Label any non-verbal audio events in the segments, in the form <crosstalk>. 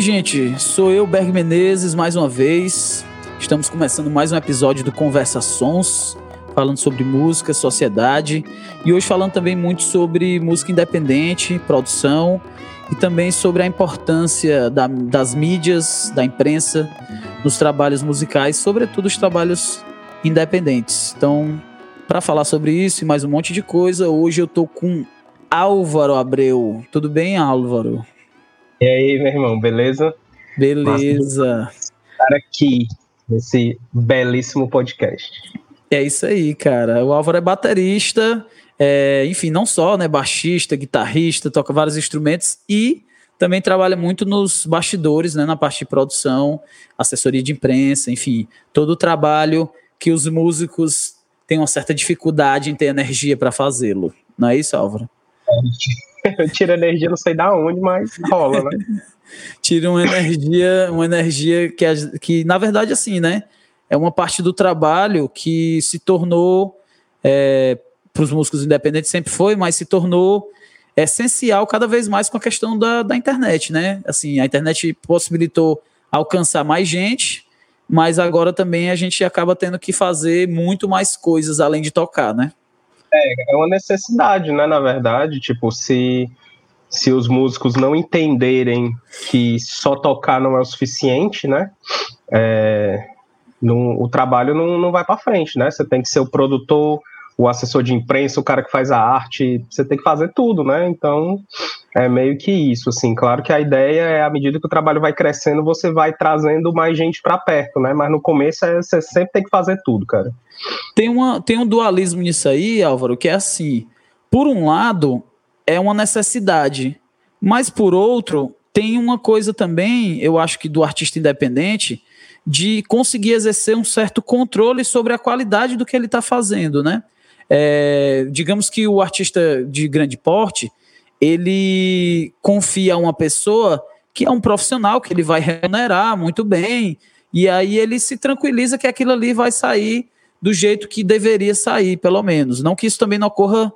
gente? Sou eu, Berg Menezes, mais uma vez. Estamos começando mais um episódio do Conversa Sons, falando sobre música, sociedade e hoje falando também muito sobre música independente, produção e também sobre a importância da, das mídias, da imprensa nos trabalhos musicais, sobretudo os trabalhos independentes. Então, para falar sobre isso e mais um monte de coisa, hoje eu tô com Álvaro Abreu. Tudo bem, Álvaro? E aí, meu irmão, beleza? Beleza. Estar aqui nesse belíssimo podcast. É isso aí, cara. O Álvaro é baterista, é, enfim, não só, né, baixista, guitarrista, toca vários instrumentos e também trabalha muito nos bastidores, né, na parte de produção, assessoria de imprensa, enfim, todo o trabalho que os músicos têm uma certa dificuldade em ter energia para fazê-lo. Não é isso, Álvaro? <laughs> Tira energia, não sei da onde, mas rola, né? <laughs> Tira uma energia, uma energia que, que, na verdade, assim, né? É uma parte do trabalho que se tornou, é, para os músicos independentes sempre foi, mas se tornou essencial cada vez mais com a questão da, da internet, né? Assim, a internet possibilitou alcançar mais gente, mas agora também a gente acaba tendo que fazer muito mais coisas além de tocar, né? É, é uma necessidade, né, na verdade, tipo, se, se os músicos não entenderem que só tocar não é o suficiente, né, é, não, o trabalho não, não vai para frente, né, você tem que ser o produtor, o assessor de imprensa, o cara que faz a arte, você tem que fazer tudo, né? Então é meio que isso, assim. Claro que a ideia é, à medida que o trabalho vai crescendo, você vai trazendo mais gente para perto, né? Mas no começo é, você sempre tem que fazer tudo, cara. Tem, uma, tem um dualismo nisso aí, Álvaro, que é assim: por um lado, é uma necessidade, mas por outro, tem uma coisa também, eu acho que do artista independente, de conseguir exercer um certo controle sobre a qualidade do que ele está fazendo, né? É, digamos que o artista de grande porte ele confia a uma pessoa que é um profissional que ele vai remunerar muito bem e aí ele se tranquiliza que aquilo ali vai sair do jeito que deveria sair, pelo menos. Não que isso também não ocorra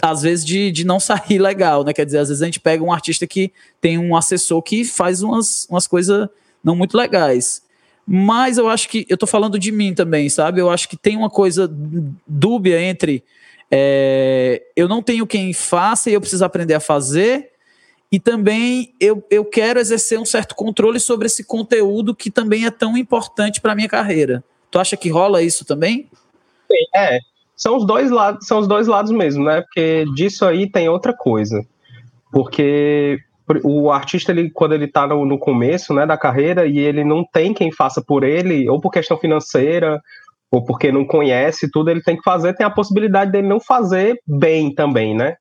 às vezes de, de não <laughs> sair legal, né? Quer dizer, às vezes a gente pega um artista que tem um assessor que faz umas, umas coisas não muito legais. Mas eu acho que eu tô falando de mim também, sabe? Eu acho que tem uma coisa dúbia entre é, eu não tenho quem faça e eu preciso aprender a fazer, e também eu, eu quero exercer um certo controle sobre esse conteúdo que também é tão importante para minha carreira. Tu acha que rola isso também? Sim, é. São os dois lados, são os dois lados mesmo, né? Porque disso aí tem outra coisa. Porque o artista, ele, quando ele está no, no, começo né, da carreira e ele não tem quem faça por ele, ou por questão financeira, ou porque não conhece tudo, ele tem que fazer, tem a possibilidade dele não fazer bem também, né?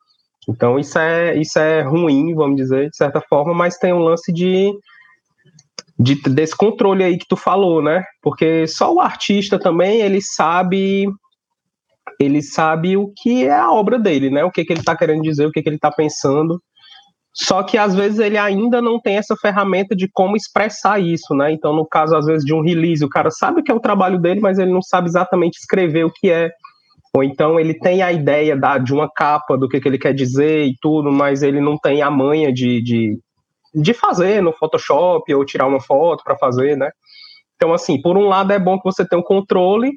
Então isso é, isso é ruim, vamos dizer, de certa forma, mas tem um lance de, de desse controle aí que tu falou, né? Porque só o artista também, ele sabe ele sabe o que é a obra dele, né? O que, que ele está querendo dizer, o que, que ele está pensando. Só que às vezes ele ainda não tem essa ferramenta de como expressar isso, né? Então, no caso, às vezes, de um release, o cara sabe que é o trabalho dele, mas ele não sabe exatamente escrever o que é. Ou então ele tem a ideia da, de uma capa do que, que ele quer dizer e tudo, mas ele não tem a manha de, de, de fazer no Photoshop ou tirar uma foto para fazer, né? Então, assim, por um lado é bom que você tenha um controle,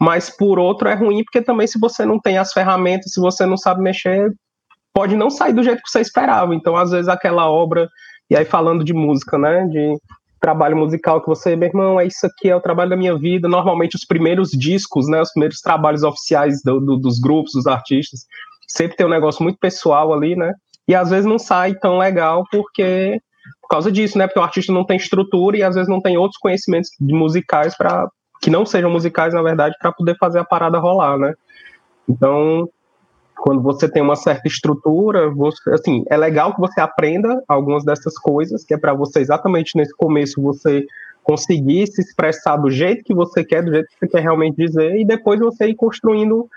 mas por outro é ruim porque também se você não tem as ferramentas, se você não sabe mexer, pode não sair do jeito que você esperava. Então, às vezes, aquela obra, e aí falando de música, né? De trabalho musical que você, meu irmão, é isso aqui, é o trabalho da minha vida. Normalmente, os primeiros discos, né? Os primeiros trabalhos oficiais do, do, dos grupos, dos artistas, sempre tem um negócio muito pessoal ali, né? E às vezes não sai tão legal porque por causa disso, né? Porque o artista não tem estrutura e às vezes não tem outros conhecimentos musicais para que não sejam musicais, na verdade, para poder fazer a parada rolar, né? Então, quando você tem uma certa estrutura, você, assim, é legal que você aprenda algumas dessas coisas, que é para você exatamente nesse começo você conseguir se expressar do jeito que você quer, do jeito que você quer realmente dizer, e depois você ir construindo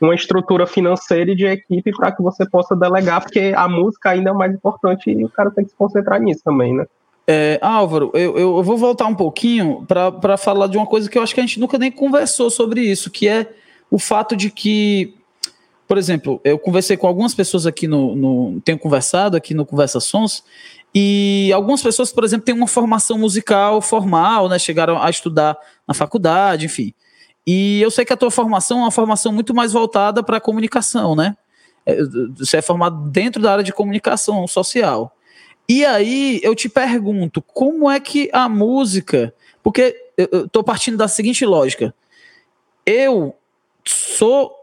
uma estrutura financeira e de equipe para que você possa delegar, porque a música ainda é mais importante e o cara tem que se concentrar nisso também, né? É, Álvaro, eu, eu, vou voltar um pouquinho para falar de uma coisa que eu acho que a gente nunca nem conversou sobre isso, que é o fato de que por exemplo, eu conversei com algumas pessoas aqui no, no tenho conversado aqui no Conversa Sons, E algumas pessoas, por exemplo, têm uma formação musical formal, né? Chegaram a estudar na faculdade, enfim. E eu sei que a tua formação é uma formação muito mais voltada para a comunicação, né? É, você é formado dentro da área de comunicação social. E aí eu te pergunto, como é que a música. Porque eu estou partindo da seguinte lógica. Eu sou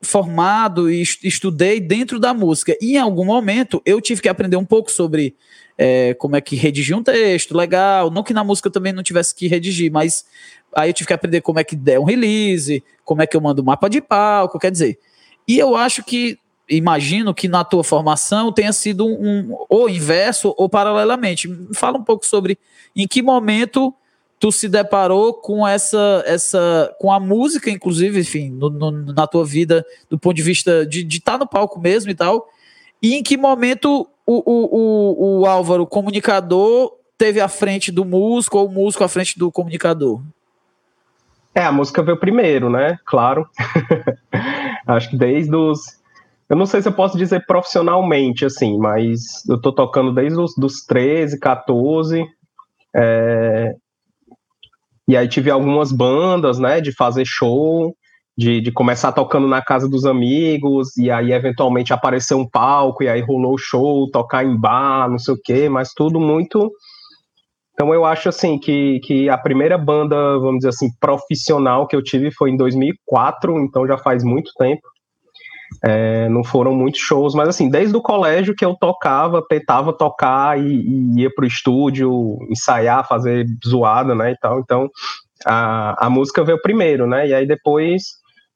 formado e estudei dentro da música. E em algum momento eu tive que aprender um pouco sobre é, como é que redigir um texto legal. Não que na música também não tivesse que redigir, mas aí eu tive que aprender como é que der um release, como é que eu mando mapa de palco, quer dizer. E eu acho que, imagino que na tua formação tenha sido um, um ou inverso ou paralelamente. Fala um pouco sobre em que momento tu se deparou com essa, essa com a música, inclusive, enfim, no, no, na tua vida, do ponto de vista de estar tá no palco mesmo e tal, e em que momento o, o, o, o Álvaro, comunicador, teve à frente do músico ou o músico à frente do comunicador? É, a música veio primeiro, né? Claro. <laughs> Acho que desde os. Eu não sei se eu posso dizer profissionalmente, assim, mas eu tô tocando desde os dos 13, 14. É, e aí tive algumas bandas, né, de fazer show, de, de começar tocando na casa dos amigos, e aí eventualmente apareceu um palco, e aí rolou show, tocar em bar, não sei o quê, mas tudo muito. Então eu acho assim que, que a primeira banda, vamos dizer assim, profissional que eu tive foi em 2004, então já faz muito tempo. É, não foram muitos shows, mas assim, desde o colégio que eu tocava, tentava tocar e, e ia pro estúdio, ensaiar, fazer zoada, né, e tal. Então, a, a música veio primeiro, né, e aí depois,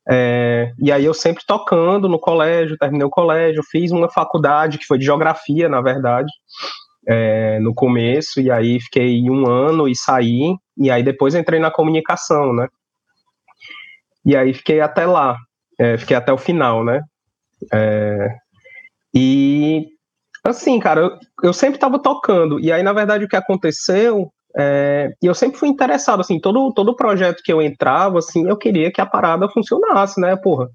é, e aí eu sempre tocando no colégio, terminei o colégio, fiz uma faculdade que foi de geografia, na verdade, é, no começo, e aí fiquei um ano e saí, e aí depois entrei na comunicação, né, e aí fiquei até lá, é, fiquei até o final, né? É, e assim, cara, eu, eu sempre estava tocando. E aí, na verdade, o que aconteceu é, e eu sempre fui interessado, assim, todo, todo projeto que eu entrava, assim, eu queria que a parada funcionasse, né, porra.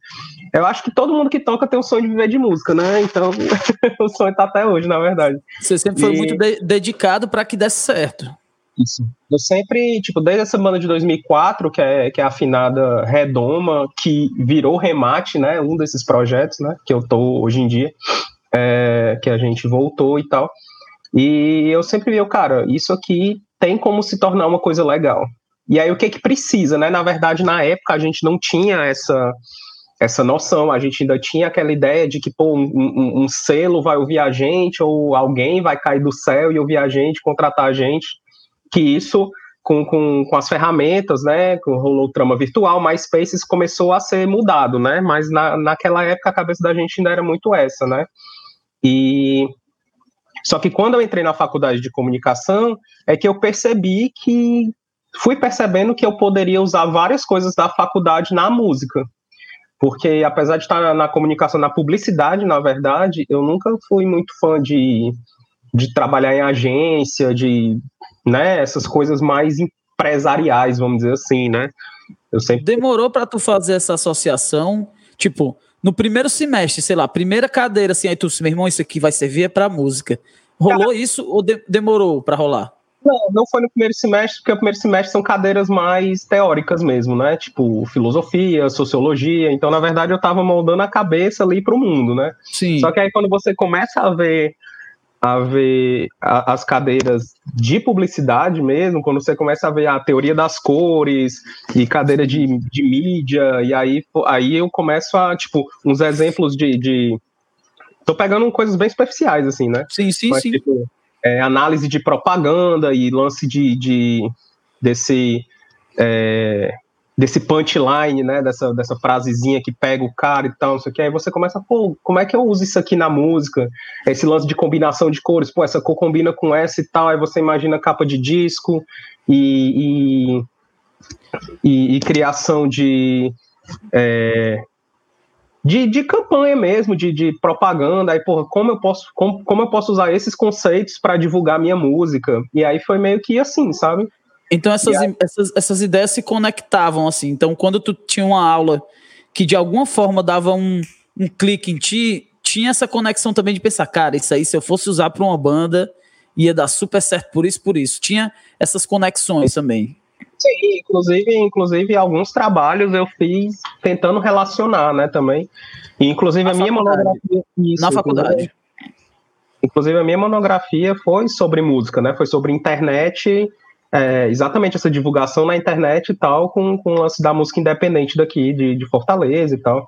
Eu acho que todo mundo que toca tem o sonho de viver de música, né, então <laughs> o sonho tá até hoje, na verdade. Você sempre foi muito de dedicado para que desse certo. Isso. Eu sempre, tipo, desde essa banda de 2004, que é, que é a afinada Redoma, que virou Remate, né, um desses projetos, né, que eu tô hoje em dia, é, que a gente voltou e tal. E eu sempre vi, cara, isso aqui tem como se tornar uma coisa legal. E aí o que que precisa, né? Na verdade, na época a gente não tinha essa essa noção, a gente ainda tinha aquela ideia de que pô, um, um, um selo vai ouvir a gente ou alguém vai cair do céu e ouvir a gente, contratar a gente que isso com, com, com, as ferramentas, né, com rolou trama virtual, MySpace começou a ser mudado, né, mas na, naquela época a cabeça da gente ainda era muito essa, né, e só que quando eu entrei na faculdade de comunicação, é que eu percebi que fui percebendo que eu poderia usar várias coisas da faculdade na música, porque apesar de estar na comunicação, na publicidade, na verdade, eu nunca fui muito fã de de trabalhar em agência, de, né, essas coisas mais empresariais, vamos dizer assim, né? Eu sempre demorou para tu fazer essa associação, tipo, no primeiro semestre, sei lá, primeira cadeira assim, aí tu, meu irmão, isso aqui vai servir é para música. Rolou isso ou de demorou para rolar? Não, não foi no primeiro semestre, porque o primeiro semestre são cadeiras mais teóricas mesmo, né? Tipo, filosofia, sociologia. Então, na verdade, eu tava moldando a cabeça ali para o mundo, né? Sim. Só que aí, quando você começa a ver a ver a, as cadeiras de publicidade mesmo, quando você começa a ver a teoria das cores e cadeira de, de mídia, e aí, aí eu começo a, tipo, uns exemplos de, de... Tô pegando coisas bem superficiais, assim, né? Sim, sim, Mas, sim. Tipo, é, análise de propaganda e lance de, de desse... É, desse punchline, né, dessa, dessa frasezinha que pega o cara e tal, não sei o que, aí você começa, pô, como é que eu uso isso aqui na música? Esse lance de combinação de cores, pô, essa cor combina com essa e tal, aí você imagina capa de disco e, e, e, e criação de, é, de, de campanha mesmo, de, de propaganda, aí, porra, como eu posso, como, como eu posso usar esses conceitos para divulgar minha música? E aí foi meio que assim, sabe? Então essas, aí... essas, essas ideias se conectavam, assim. Então, quando tu tinha uma aula que de alguma forma dava um, um clique em ti, tinha essa conexão também de pensar, cara, isso aí, se eu fosse usar para uma banda, ia dar super certo por isso, por isso. Tinha essas conexões também. Sim, inclusive, inclusive alguns trabalhos eu fiz tentando relacionar, né, também. E, inclusive Na a minha monografia... Isso, Na faculdade. Inclusive a minha monografia foi sobre música, né, foi sobre internet, é, exatamente essa divulgação na internet e tal, com, com o lance da música independente daqui, de, de Fortaleza e tal.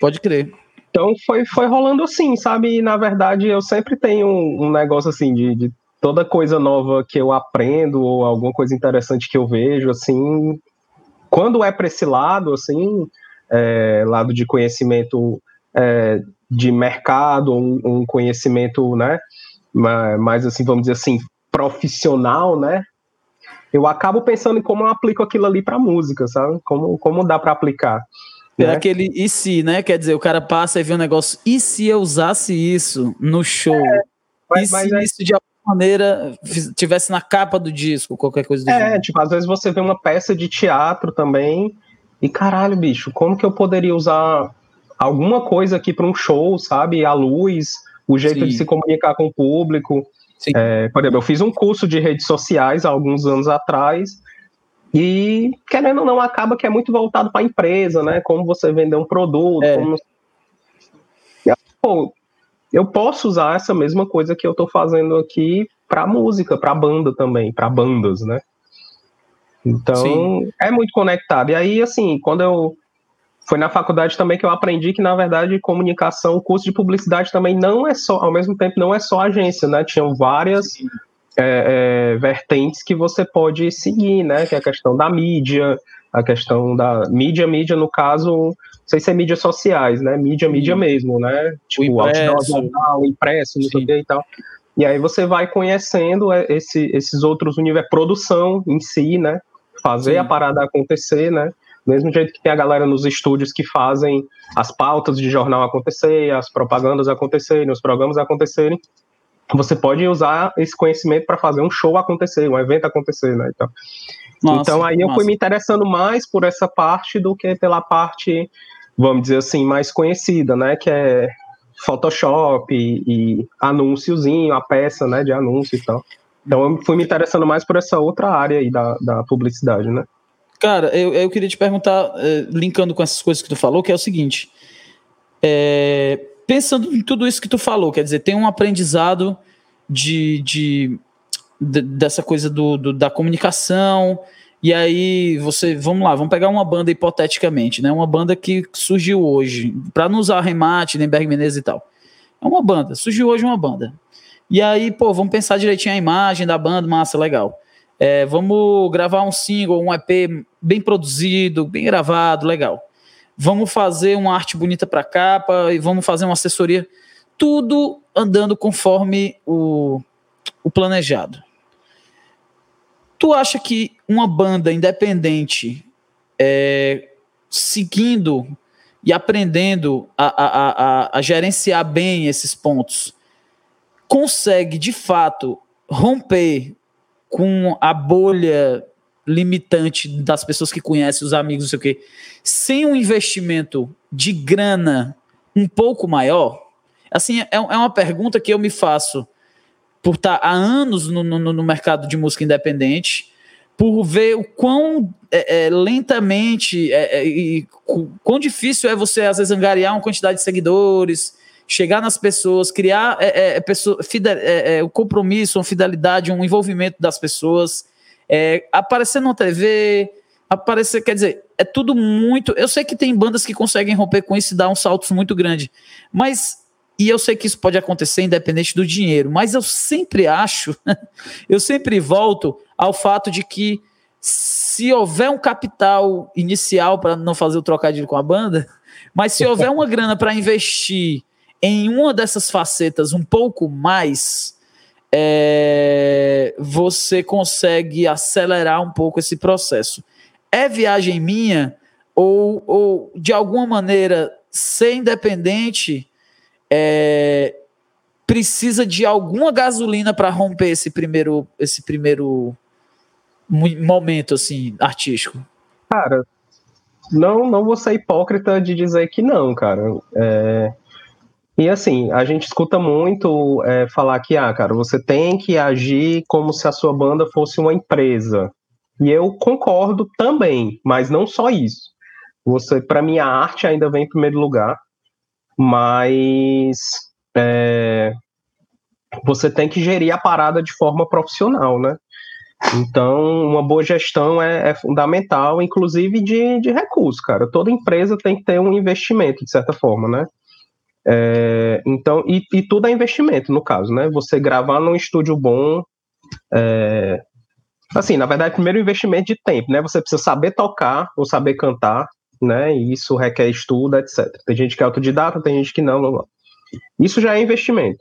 Pode crer. Então foi, foi rolando assim, sabe? E, na verdade, eu sempre tenho um, um negócio assim de, de toda coisa nova que eu aprendo ou alguma coisa interessante que eu vejo, assim, quando é para esse lado, assim, é, lado de conhecimento é, de mercado, um, um, conhecimento, né, mais assim, vamos dizer assim, profissional, né, eu acabo pensando em como eu aplico aquilo ali para música, sabe? Como, como dá para aplicar. É né? aquele e se, né? Quer dizer, o cara passa e vê um negócio, e se eu usasse isso no show? É, mas, e se é... isso de maneira tivesse na capa do disco, qualquer coisa do É, tipo, às vezes você vê uma peça de teatro também e caralho, bicho, como que eu poderia usar alguma coisa aqui para um show, sabe? A luz, o jeito Sim. de se comunicar com o público. É, por exemplo, eu fiz um curso de redes sociais há alguns anos atrás e, querendo ou não, acaba que é muito voltado para a empresa, né? Como você vender um produto, é. como... Pô, eu posso usar essa mesma coisa que eu estou fazendo aqui para música, para banda também, para bandas, né? Então, Sim. é muito conectado. E aí, assim, quando eu foi na faculdade também que eu aprendi que, na verdade, comunicação, o curso de publicidade também não é só, ao mesmo tempo, não é só agência, né? Tinham várias é, é, vertentes que você pode seguir, né? Que é a questão da mídia, a questão da mídia, mídia, no caso, sei se é mídias sociais, né? Mídia, Sim. mídia mesmo, né? Tipo, o jornal, impresso, não sei o que e tal. E aí você vai conhecendo é, esse, esses outros universos, produção em si, né? Fazer Sim. a parada acontecer, né? Mesmo jeito que tem a galera nos estúdios que fazem as pautas de jornal acontecer, as propagandas acontecerem, os programas acontecerem, você pode usar esse conhecimento para fazer um show acontecer, um evento acontecer, né? Então, nossa, então aí eu fui me interessando mais por essa parte do que pela parte vamos dizer assim, mais conhecida, né? Que é Photoshop e, e anúnciozinho, a peça, né? De anúncio e tal. Então eu fui me interessando mais por essa outra área aí da, da publicidade, né? Cara, eu, eu queria te perguntar, eh, linkando com essas coisas que tu falou, que é o seguinte. É, pensando em tudo isso que tu falou, quer dizer, tem um aprendizado de, de, de dessa coisa do, do, da comunicação, e aí você, vamos lá, vamos pegar uma banda hipoteticamente, né? Uma banda que surgiu hoje, para não usar remate, nem Menezes e tal. É uma banda, surgiu hoje uma banda. E aí, pô, vamos pensar direitinho a imagem da banda, massa, legal. É, vamos gravar um single, um EP bem produzido, bem gravado, legal. Vamos fazer uma arte bonita para capa e vamos fazer uma assessoria. Tudo andando conforme o, o planejado. Tu acha que uma banda independente é, seguindo e aprendendo a, a, a, a, gerenciar bem esses pontos consegue de fato romper com a bolha limitante das pessoas que conhecem, os amigos, não sei o quê, sem um investimento de grana um pouco maior? Assim, é, é uma pergunta que eu me faço por estar há anos no, no, no mercado de música independente, por ver o quão é, é, lentamente é, é e quão difícil é você, às vezes, angariar uma quantidade de seguidores, chegar nas pessoas, criar é, é, pessoa, fidel, o compromisso, uma fidelidade, um envolvimento das pessoas, aparecer na TV, aparecer, quer dizer, é tudo muito. Eu sei que tem bandas que conseguem romper com isso e dar um salto muito grande, mas e eu sei que isso pode acontecer independente do dinheiro, mas eu sempre acho, <laughs> eu sempre volto ao fato de que se houver um capital inicial para não fazer o trocadilho com a banda, mas se houver uma grana para investir em uma dessas facetas um pouco mais, é, você consegue acelerar um pouco esse processo. É viagem minha ou, ou de alguma maneira ser independente é, precisa de alguma gasolina para romper esse primeiro, esse primeiro momento assim artístico? Cara, não, não vou ser hipócrita de dizer que não, cara. É, E assim, a gente escuta muito é, falar que, ah, cara, você tem que agir como se a sua banda fosse uma empresa. E eu concordo também, mas não só isso. Você, para mim, a arte ainda vem em primeiro lugar, mas é, você tem que gerir a parada de forma profissional, né? Então, uma boa gestão é, é fundamental, inclusive de, de recursos, cara. Toda empresa tem que ter um investimento, de certa forma, né? É, então, e, e, tudo é investimento, no caso, né? Você gravar num estúdio bom. É, assim, na verdade, primeiro investimento de tempo, né? Você precisa saber tocar ou saber cantar, né? E isso requer estudo, etc. Tem gente que é autodidata, tem gente que não, não, não. Isso já é investimento.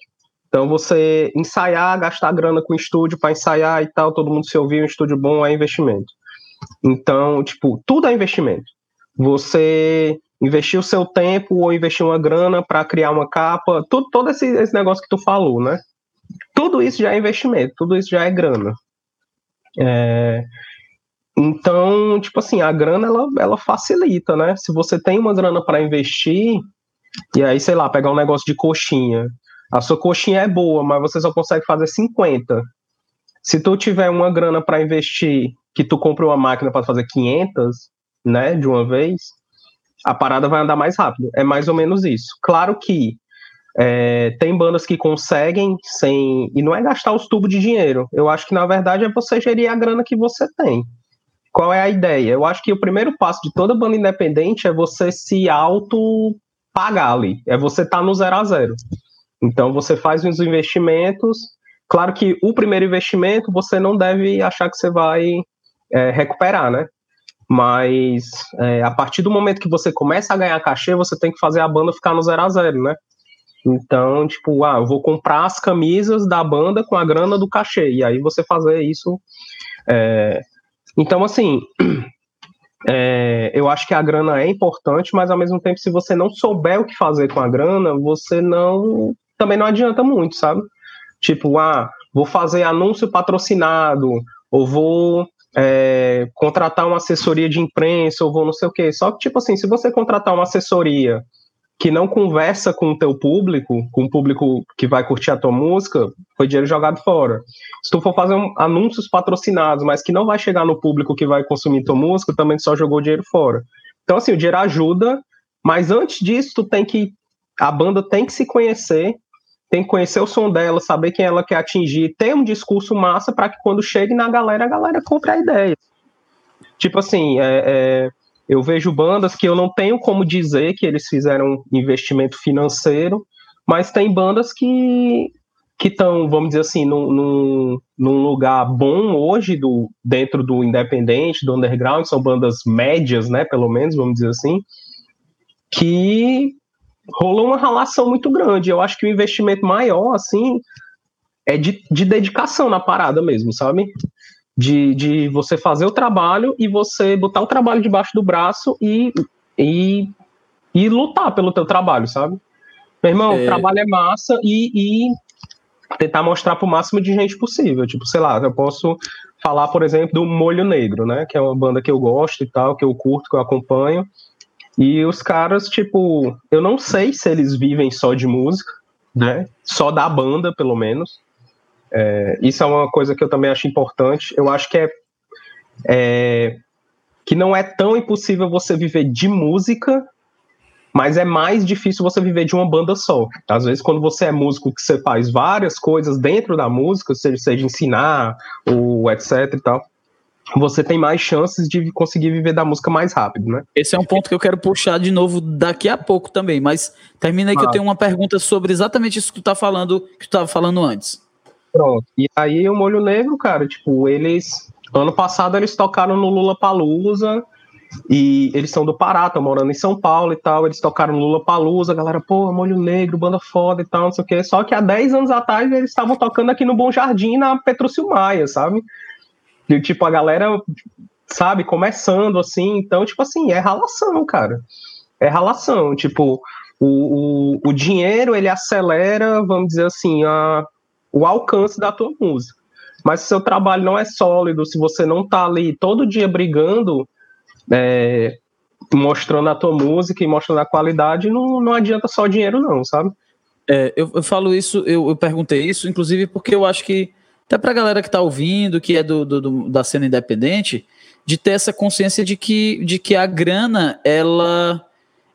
Então, você ensaiar, gastar grana com estúdio para ensaiar e tal, todo mundo se ouvir, um estúdio bom é investimento. Então, tipo, tudo é investimento. Você investir o seu tempo ou investir uma grana para criar uma capa, tudo, todo esse, esse negócio que tu falou, né? Tudo isso já é investimento, tudo isso já é grana. É, então, tipo assim, a grana ela, ela facilita, né? Se você tem uma grana para investir, e aí, sei lá, pegar um negócio de coxinha, a sua coxinha é boa, mas você só consegue fazer 50. Se tu tiver uma grana para investir, que tu compra uma máquina para fazer 500, né, de uma vez, a parada vai andar mais rápido. É mais ou menos isso. Claro que é, tem bandas que conseguem sem. E não é gastar os tubos de dinheiro. Eu acho que, na verdade, é você gerir a grana que você tem. Qual é a ideia? Eu acho que o primeiro passo de toda banda independente é você se auto pagar ali. É você estar tá no zero a zero. Então você faz uns investimentos. Claro que o primeiro investimento você não deve achar que você vai é, recuperar, né? Mas é, a partir do momento que você começa a ganhar cachê, você tem que fazer a banda ficar no zero a zero, né? Então, tipo, ah, eu vou comprar as camisas da banda com a grana do cachê. E aí você fazer isso. É... Então, assim, <clears throat> é, eu acho que a grana é importante, mas ao mesmo tempo, se você não souber o que fazer com a grana, você não também não adianta muito, sabe? Tipo, ah, vou fazer anúncio patrocinado, ou vou é, contratar uma assessoria de imprensa, ou vou não sei o quê. Só que, tipo assim, se você contratar uma assessoria que não conversa com o teu público, com o público que vai curtir a tua música, foi dinheiro jogado fora. Se tu for fazer um, anúncios patrocinados, mas que não vai chegar no público que vai consumir tua música, também só jogou dinheiro fora. Então, assim, o dinheiro ajuda, mas antes disso, tu tem que. A banda tem que se conhecer, tem que conhecer o som dela, saber quem ela quer atingir, ter um discurso massa para que quando chegue na galera, a galera compre a ideia. Tipo assim, é, é, eu vejo bandas que eu não tenho como dizer que eles fizeram investimento financeiro, mas tem bandas que que estão, vamos dizer assim, num, num, num, lugar bom hoje do, dentro do independente, do underground, são bandas médias, né, pelo menos, vamos dizer assim, que rolou uma relação muito grande. Eu acho que o investimento maior, assim, é de, de dedicação na parada mesmo, sabe? De, de você fazer o trabalho e você botar o trabalho debaixo do braço e, e, e lutar pelo teu trabalho, sabe? Meu irmão, é... o trabalho é massa e, e tentar mostrar para o máximo de gente possível. Tipo, sei lá, eu posso falar, por exemplo, do Molho Negro, né? Que é uma banda que eu gosto e tal, que eu curto, que eu acompanho. E os caras, tipo, eu não sei se eles vivem só de música, né? Só da banda, pelo menos. É, isso é uma coisa que eu também acho importante. Eu acho que é, é que não é tão impossível você viver de música, mas é mais difícil você viver de uma banda só. Às vezes, quando você é músico, que você faz várias coisas dentro da música, seja, seja ensinar ou etc e tal, você tem mais chances de conseguir viver da música mais rápido, né? Esse é um ponto que eu quero puxar de novo daqui a pouco também, mas termina aí que eu tenho uma pergunta sobre exatamente isso que tu tá falando, que tu tava falando antes. Pronto. E aí o Molho Negro, cara, tipo, eles ano passado eles tocaram no Lula Palusa e eles são do Pará, estão morando em São Paulo e tal, eles tocaram no Lula Palusa, a galera, pô, Molho Negro, banda foda e tal, não sei o quê. Só que há 10 anos atrás eles estavam tocando aqui no Bom Jardim, na Petrúcio Maia, sabe? E, tipo, a galera, sabe, começando assim. Então, tipo assim, é relação, cara. É relação. Tipo, o, o, o dinheiro, ele acelera, vamos dizer assim, a, o alcance da tua música. Mas se seu trabalho não é sólido, se você não tá ali todo dia brigando, é, mostrando a tua música e mostrando a qualidade, não, não adianta só dinheiro, não, sabe? É, eu, eu, falo isso, eu, eu, perguntei isso, inclusive porque eu acho que, até para a galera que está ouvindo, que é do, do, do, da cena independente, de ter essa consciência de que, de que a grana, ela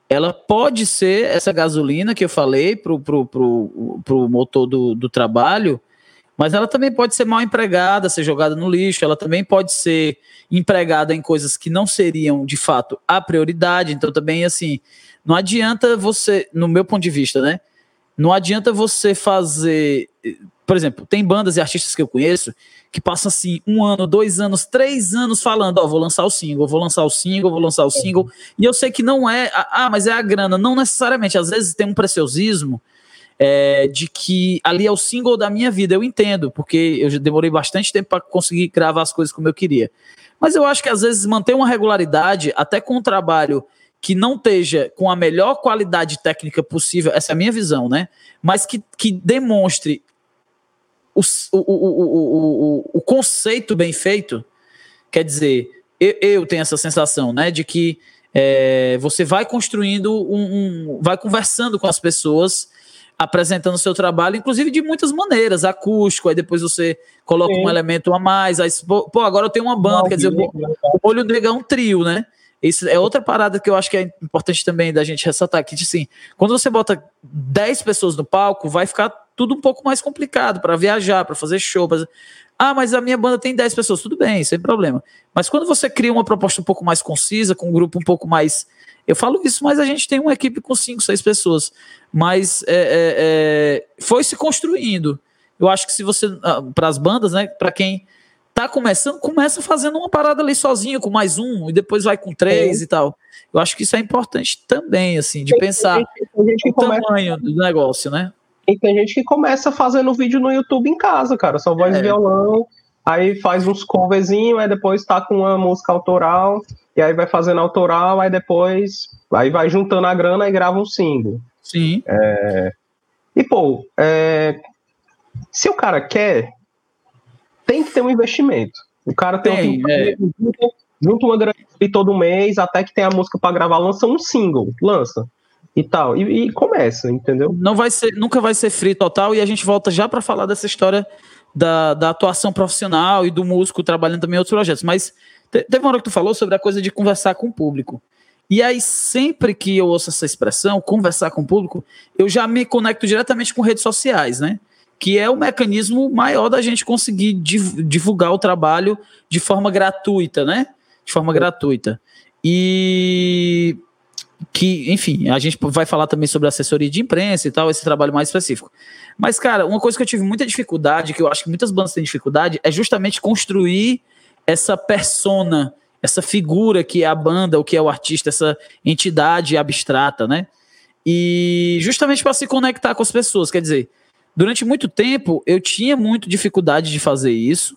ela pode ser essa gasolina que eu falei para o pro, pro, pro motor do, do trabalho, mas ela também pode ser mal empregada, ser jogada no lixo, ela também pode ser empregada em coisas que não seriam de fato a prioridade. Então, também, assim, não adianta você, no meu ponto de vista, né? Não adianta você fazer. Por exemplo, tem bandas e artistas que eu conheço que passam assim um ano, dois anos, três anos falando: Ó, oh, vou lançar o single, vou lançar o single, vou lançar o single. E eu sei que não é. Ah, mas é a grana. Não necessariamente. Às vezes tem um preciosismo é, de que ali é o single da minha vida. Eu entendo, porque eu já demorei bastante tempo para conseguir gravar as coisas como eu queria. Mas eu acho que às vezes manter uma regularidade, até com um trabalho que não esteja com a melhor qualidade técnica possível, essa é a minha visão, né? Mas que, que demonstre o, o, o, o, o conceito bem feito, quer dizer, eu, eu tenho essa sensação, né, de que é, você vai construindo um, um, vai conversando com as pessoas apresentando o seu trabalho, inclusive de muitas maneiras, acústico, aí depois você coloca Sim. um elemento a mais, aí, pô, agora eu tenho uma banda, Não, quer dizer, o, o Olho Negro é um trio, né? Isso é outra parada que eu acho que é importante também da gente ressaltar aqui, assim, quando você bota 10 pessoas no palco, vai ficar tudo um pouco mais complicado para viajar, para fazer show, pra... Ah, mas a minha banda tem 10 pessoas, tudo bem, sem problema. Mas quando você cria uma proposta um pouco mais concisa, com um grupo um pouco mais eu falo isso, mas a gente tem uma equipe com cinco, seis pessoas. Mas é, é, é, foi se construindo. Eu acho que se você. Ah, para as bandas, né? Para quem tá começando, começa fazendo uma parada ali sozinho, com mais um, e depois vai com três é. e tal. Eu acho que isso é importante também, assim, de pensar o tamanho do negócio, né? E tem gente que começa fazendo vídeo no YouTube em casa, cara, só voz e é. violão, aí faz uns coverzinhos, aí depois tá com uma música autoral, e aí vai fazendo autoral, aí depois aí vai juntando a grana e grava um single. Sim. É, e, pô, é, se o cara quer, tem que ter um investimento. O cara tem, tem um é. junta, junta uma grana todo mês, até que tem a música para gravar, lança um single, lança e tal. E, e, começa, entendeu? Não vai ser, nunca vai ser free total, e a gente volta já para falar dessa história da, da atuação profissional e do músico trabalhando também em outros projetos. Mas Teve uma hora que tu falou sobre a coisa de conversar com o público. E aí, sempre que eu ouço essa expressão, conversar com o público, eu já me conecto diretamente com redes sociais, né? Que é o mecanismo maior da gente conseguir divulgar o trabalho de forma gratuita, né? De forma gratuita. E que, enfim, a gente vai falar também sobre assessoria de imprensa e tal, esse trabalho mais específico. Mas, cara, uma coisa que eu tive muita dificuldade, que eu acho que muitas bandas têm dificuldade, é justamente construir essa persona, essa figura que é a banda, o que é o artista, essa entidade abstrata, né? E justamente para se conectar com as pessoas, quer dizer, durante muito tempo eu tinha muito dificuldade de fazer isso,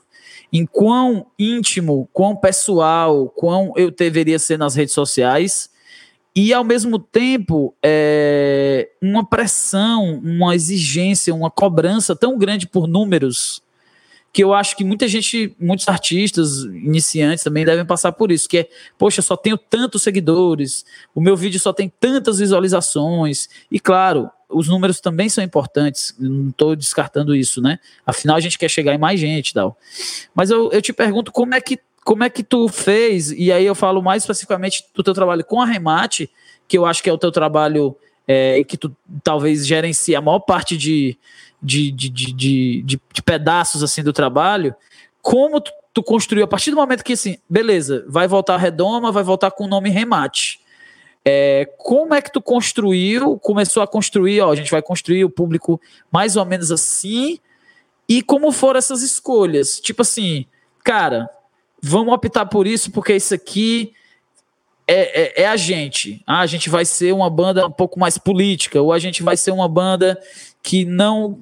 em quão íntimo, quão pessoal, quão eu deveria ser nas redes sociais, e ao mesmo tempo é, uma pressão, uma exigência, uma cobrança tão grande por números que eu acho que muita gente, muitos artistas iniciantes também devem passar por isso, que é, poxa, só tenho tantos seguidores, o meu vídeo só tem tantas visualizações, e claro, os números também são importantes, não estou descartando isso, né? Afinal, a gente quer chegar em mais gente e tal. Mas eu, eu te pergunto como é que como é que tu fez, e aí eu falo mais especificamente do teu trabalho com a Remate, que eu acho que é o teu trabalho é, que tu talvez gerencie a maior parte de, de, de, de, de, de pedaços assim do trabalho, como tu, tu, construiu a partir do momento que assim, beleza, vai voltar a redoma, vai voltar com o nome remate. É, como é que tu construiu, começou a construir, ó, a gente vai construir o público mais ou menos assim, e como foram essas escolhas? Tipo assim, cara, vamos optar por isso porque isso aqui é, é, é, a gente. Ah, a gente vai ser uma banda um pouco mais política, ou a gente vai ser uma banda que não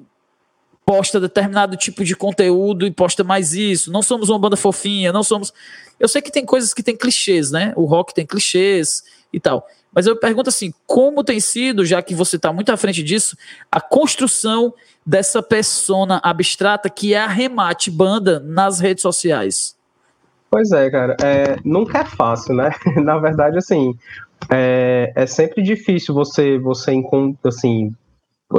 posta determinado tipo de conteúdo e posta mais isso. Não somos uma banda fofinha, não somos. Eu sei que tem coisas que tem clichês, né? O rock tem clichês e tal. Mas eu pergunto assim, como tem sido, já que você está muito à frente disso, a construção dessa persona abstrata que é a Remate Banda nas redes sociais? Pois é, cara. É, nunca é fácil, né? <laughs> Na verdade, assim, é, é sempre difícil você, você encontra, assim,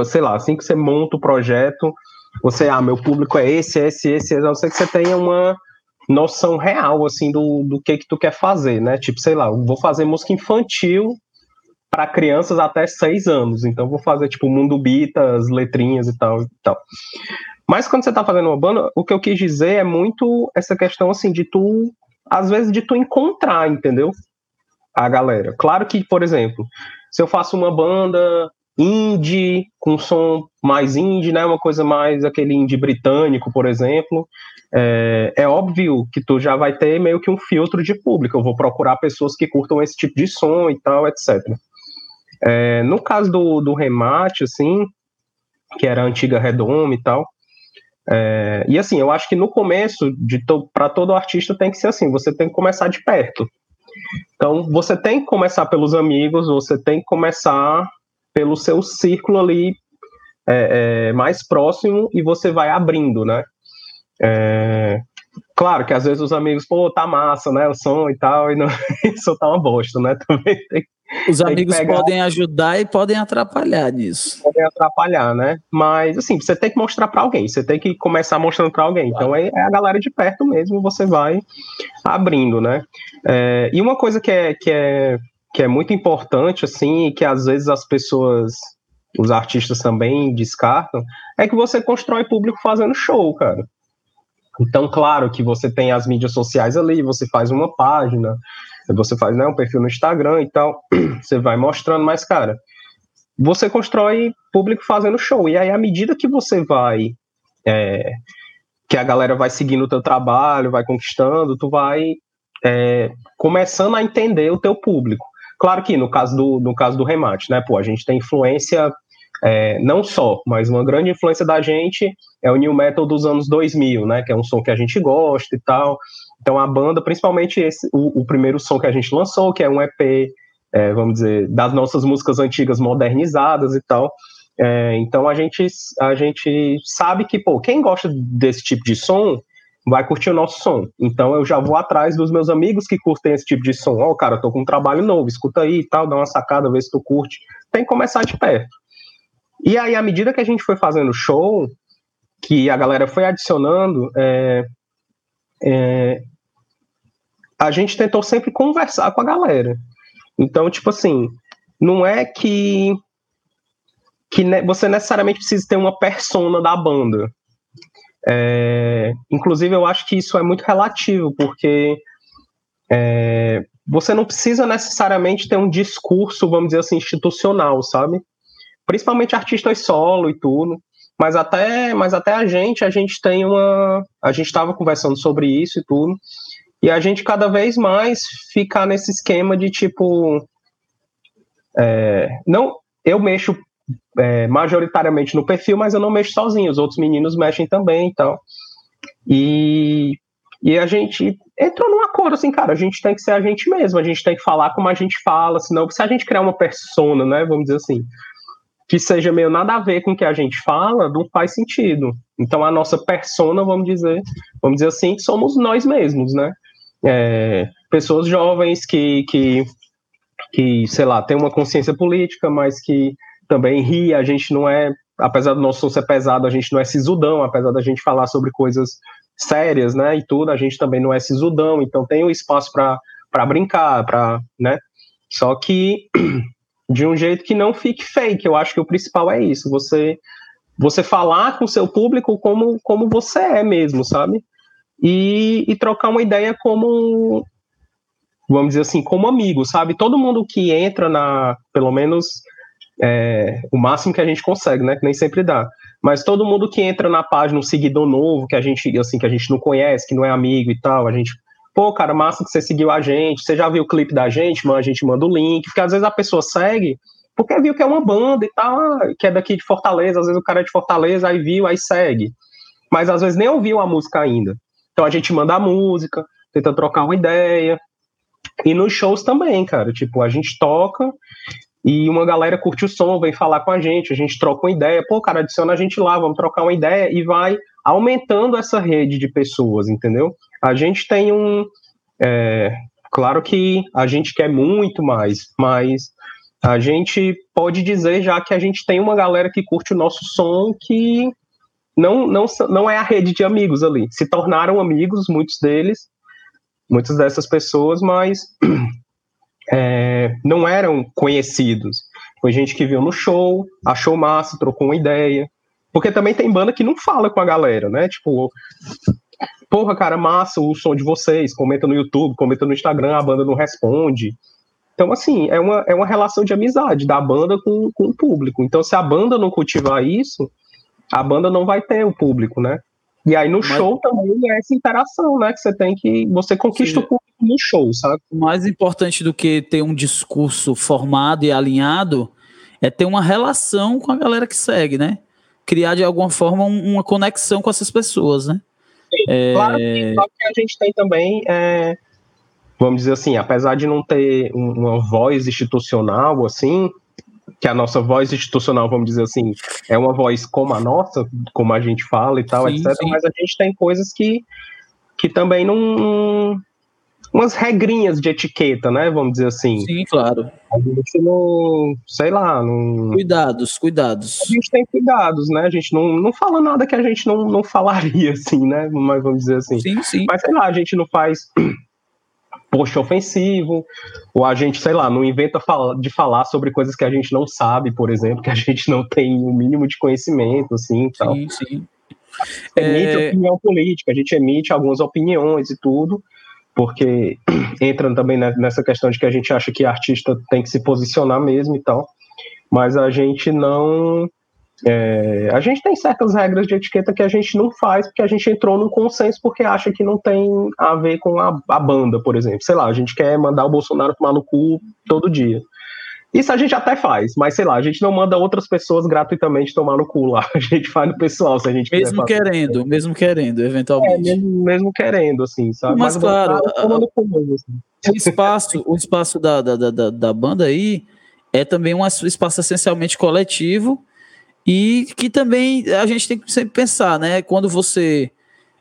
sei lá, assim que você monta o projeto, você, ah, meu público é esse, esse, esse, a não ser que você tenha uma noção real, assim, do, do que que tu quer fazer, né? Tipo, sei lá, vou fazer música infantil para crianças até seis anos, então vou fazer, tipo, mundo bita, as letrinhas e tal, e tal. Mas quando você tá fazendo uma banda, o que eu quis dizer é muito essa questão, assim, de tu, às vezes, de tu encontrar, entendeu? A galera. Claro que, por exemplo, se eu faço uma banda indie, com som mais indie, né? Uma coisa mais aquele indie britânico, por exemplo. É, é, óbvio que tu já vai ter meio que um filtro de público. Eu vou procurar pessoas que curtam esse tipo de som e tal, etc. É, no caso do, do remate, assim, que era a antiga Redome e tal. É, e assim, eu acho que no começo, to, para todo artista, tem que ser assim: você tem que começar de perto. Então, você tem que começar pelos amigos, você tem que começar pelo seu círculo ali é, é, mais próximo e você vai abrindo, né? É, claro que às vezes os amigos, pô, tá massa, né? O som e tal, e não, <laughs> isso tá uma bosta, né? <laughs> Também tem, os amigos podem ajudar e podem atrapalhar nisso. Podem atrapalhar, né? Mas assim, você tem que mostrar para alguém, você tem que começar mostrando para alguém. Então é, é, a galera de perto mesmo, você vai abrindo, né? É, e uma coisa que é, que é que é muito importante, assim, e que às vezes as pessoas, os artistas também descartam, é que você constrói público fazendo show, cara. Então, claro que você tem as mídias sociais ali, você faz uma página, você faz né, um perfil no Instagram e tal, <clears throat> você vai mostrando, mas, cara, você constrói público fazendo show. E aí, à medida que você vai. É, que a galera vai seguindo o teu trabalho, vai conquistando, tu vai é, começando a entender o teu público. Claro que no caso do, no caso do remate, né, pô, a gente tem influência, é, não só, mas uma grande influência da gente é o new metal dos anos 2000, né, que é um som que a gente gosta e tal. Então a banda, principalmente esse, o, o primeiro som que a gente lançou, que é um EP, é, vamos dizer, das nossas músicas antigas modernizadas e tal. É, então a gente, a gente sabe que, pô, quem gosta desse tipo de som vai curtir o nosso som. Então eu já vou atrás dos meus amigos que curtem esse tipo de som. Ó, oh, cara, eu tô com um trabalho novo, escuta aí e tal, dá uma sacada, vê se tu curte. Tem que começar de perto. E aí, à medida que a gente foi fazendo show, que a galera foi adicionando, é, é, a gente tentou sempre conversar com a galera. Então, tipo assim, não é que, que você necessariamente precisa ter uma persona da banda. É, inclusive, eu acho que isso é muito relativo, porque é, você não precisa necessariamente ter um discurso, vamos dizer assim, institucional, sabe? Principalmente artistas solo e tudo. Mas até, mas até a gente, a gente tem uma. A gente estava conversando sobre isso e tudo. E a gente cada vez mais ficar nesse esquema de tipo. É, não, eu mexo é, majoritariamente no perfil, mas eu não mexo sozinho, os outros meninos mexem também e tal. E, e a gente entrou num acordo assim, cara, a gente tem que ser a gente mesmo, a gente tem que falar como a gente fala, senão se a gente criar uma persona, né, vamos dizer assim, que seja meio nada a ver com o que a gente fala, não faz sentido. Então a nossa persona, vamos dizer, vamos dizer assim, somos nós mesmos, né? É, pessoas jovens que, que, que, sei lá, têm uma consciência política, mas que também ri, a gente não é, apesar do nosso som ser pesado, a gente não é sisudão, apesar da gente falar sobre coisas sérias, né, e tudo, a gente também não é sisudão, então tem um espaço para brincar, para, né, só que <clears throat> de um jeito que não fique fake, eu acho que o principal é isso, você você falar com o seu público como, como você é mesmo, sabe? E, e trocar uma ideia como, vamos dizer assim, como amigo, sabe? Todo mundo que entra na, pelo menos é, o máximo que a gente consegue, né? Que nem sempre dá. Mas todo mundo que entra na página, um seguidor novo, que a gente, assim, que a gente não conhece, que não é amigo e tal, a gente, pô, cara, massa que você seguiu a gente, você já viu o clipe da gente, a gente manda o link, porque às vezes a pessoa segue porque viu que é uma banda e tal, que é daqui de Fortaleza, às vezes o cara é de Fortaleza, aí viu, aí segue. Mas às vezes nem ouviu a música ainda. Então a gente manda a música, tenta trocar uma ideia. E nos shows também, cara. Tipo, a gente toca e uma galera curte o som, vem falar com a gente, a gente troca uma ideia, pô, cara, adiciona a gente lá, vamos trocar uma ideia e vai aumentando essa rede de pessoas, entendeu? A gente tem um. É, claro que a gente quer muito mais, mas a gente pode dizer já que a gente tem uma galera que curte o nosso som que não, não, não é a rede de amigos ali. Se tornaram amigos, muitos deles, muitas dessas pessoas, mas <clears throat> é, não eram conhecidos. Foi gente que viu no show, achou massa, trocou uma ideia. Porque também tem banda que não fala com a galera, né? Tipo, porra, cara, massa o som de vocês, comenta no YouTube, comenta no Instagram, a banda não responde. Então, assim, é uma, é uma relação de amizade da banda com, com o público. Então, se a banda não cultivar isso, a banda não vai ter o público, né? E aí no Mas... show também é essa interação, né? Que você tem que. Você conquista Sim. o público no show, sabe? Mais importante do que ter um discurso formado e alinhado é ter uma relação com a galera que segue, né? Criar de alguma forma uma conexão com essas pessoas, né? Sim, é... claro, que, claro, que, a gente tem também, é, vamos dizer assim, apesar de não ter uma voz institucional, assim, que a nossa voz institucional, vamos dizer assim, é uma voz como a nossa, como a gente fala e tal, sim, etc. Sim. Mas a gente tem coisas que, que também não. Umas regrinhas de etiqueta, né? Vamos dizer assim. Sim, claro. A gente não. Sei lá. Não, cuidados, cuidados. A gente tem cuidados, né? A gente não, não fala nada que a gente não, não falaria, <laughs> assim, né? Mas vamos dizer assim. Sim, sim. Mas sei lá, a gente não faz <clears throat> post ofensivo, ou a gente, sei lá, não inventa de falar sobre coisas que a gente não sabe, por exemplo, <laughs> que a gente não tem o um mínimo de conhecimento, assim, tal. Sim, sim. Emite é... opinião política, a gente emite algumas opiniões e tudo, porque <clears throat> entra também nessa questão de que a gente acha que artista tem que se posicionar mesmo e tal, mas a gente não é, a gente tem certas regras de etiqueta que a gente não faz porque a gente entrou num consenso porque acha que não tem a ver com a, a banda, por exemplo. Sei lá, a gente quer mandar o Bolsonaro tomar no cu todo dia. Isso a gente até faz, mas sei lá, a gente não manda outras pessoas gratuitamente tomar no cu lá. <laughs> A gente faz no pessoal, se a gente Mesmo querendo, mesmo querendo, eventualmente. É, mesmo, mesmo, querendo, assim, sabe? Mas, mas claro, cu, assim. o espaço, o espaço da, da, da, da banda aí é também um espaço essencialmente coletivo e que também a gente tem que sempre pensar, né? Quando você.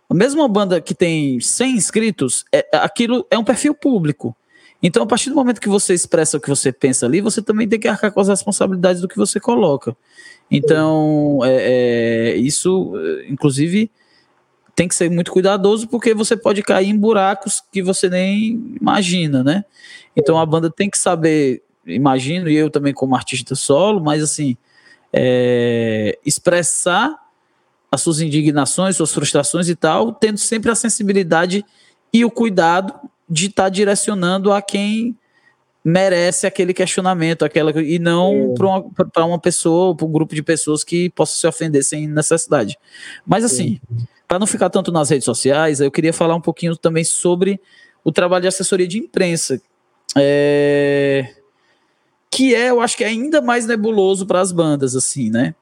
A mesma banda que tem 100 inscritos, é, aquilo é um perfil público. Então, a partir do momento que você expressa o que você pensa ali, você também tem que arcar com as responsabilidades do que você coloca. Então, é, é, isso, inclusive, tem que ser muito cuidadoso, porque você pode cair em buracos que você nem imagina, né? Então, a banda tem que saber, imagino, e eu também como artista solo, mas assim, é, expressar as suas indignações, suas frustrações e tal, tendo sempre a sensibilidade e o cuidado de estar tá direcionando a quem merece aquele questionamento, aquela e não para uma, uma pessoa, para um grupo de pessoas que possa se ofender sem necessidade. Mas assim, para não ficar tanto nas redes sociais, eu queria falar um pouquinho também sobre o trabalho de assessoria de imprensa. É, que é, eu acho que é ainda mais nebuloso para as bandas, assim, né?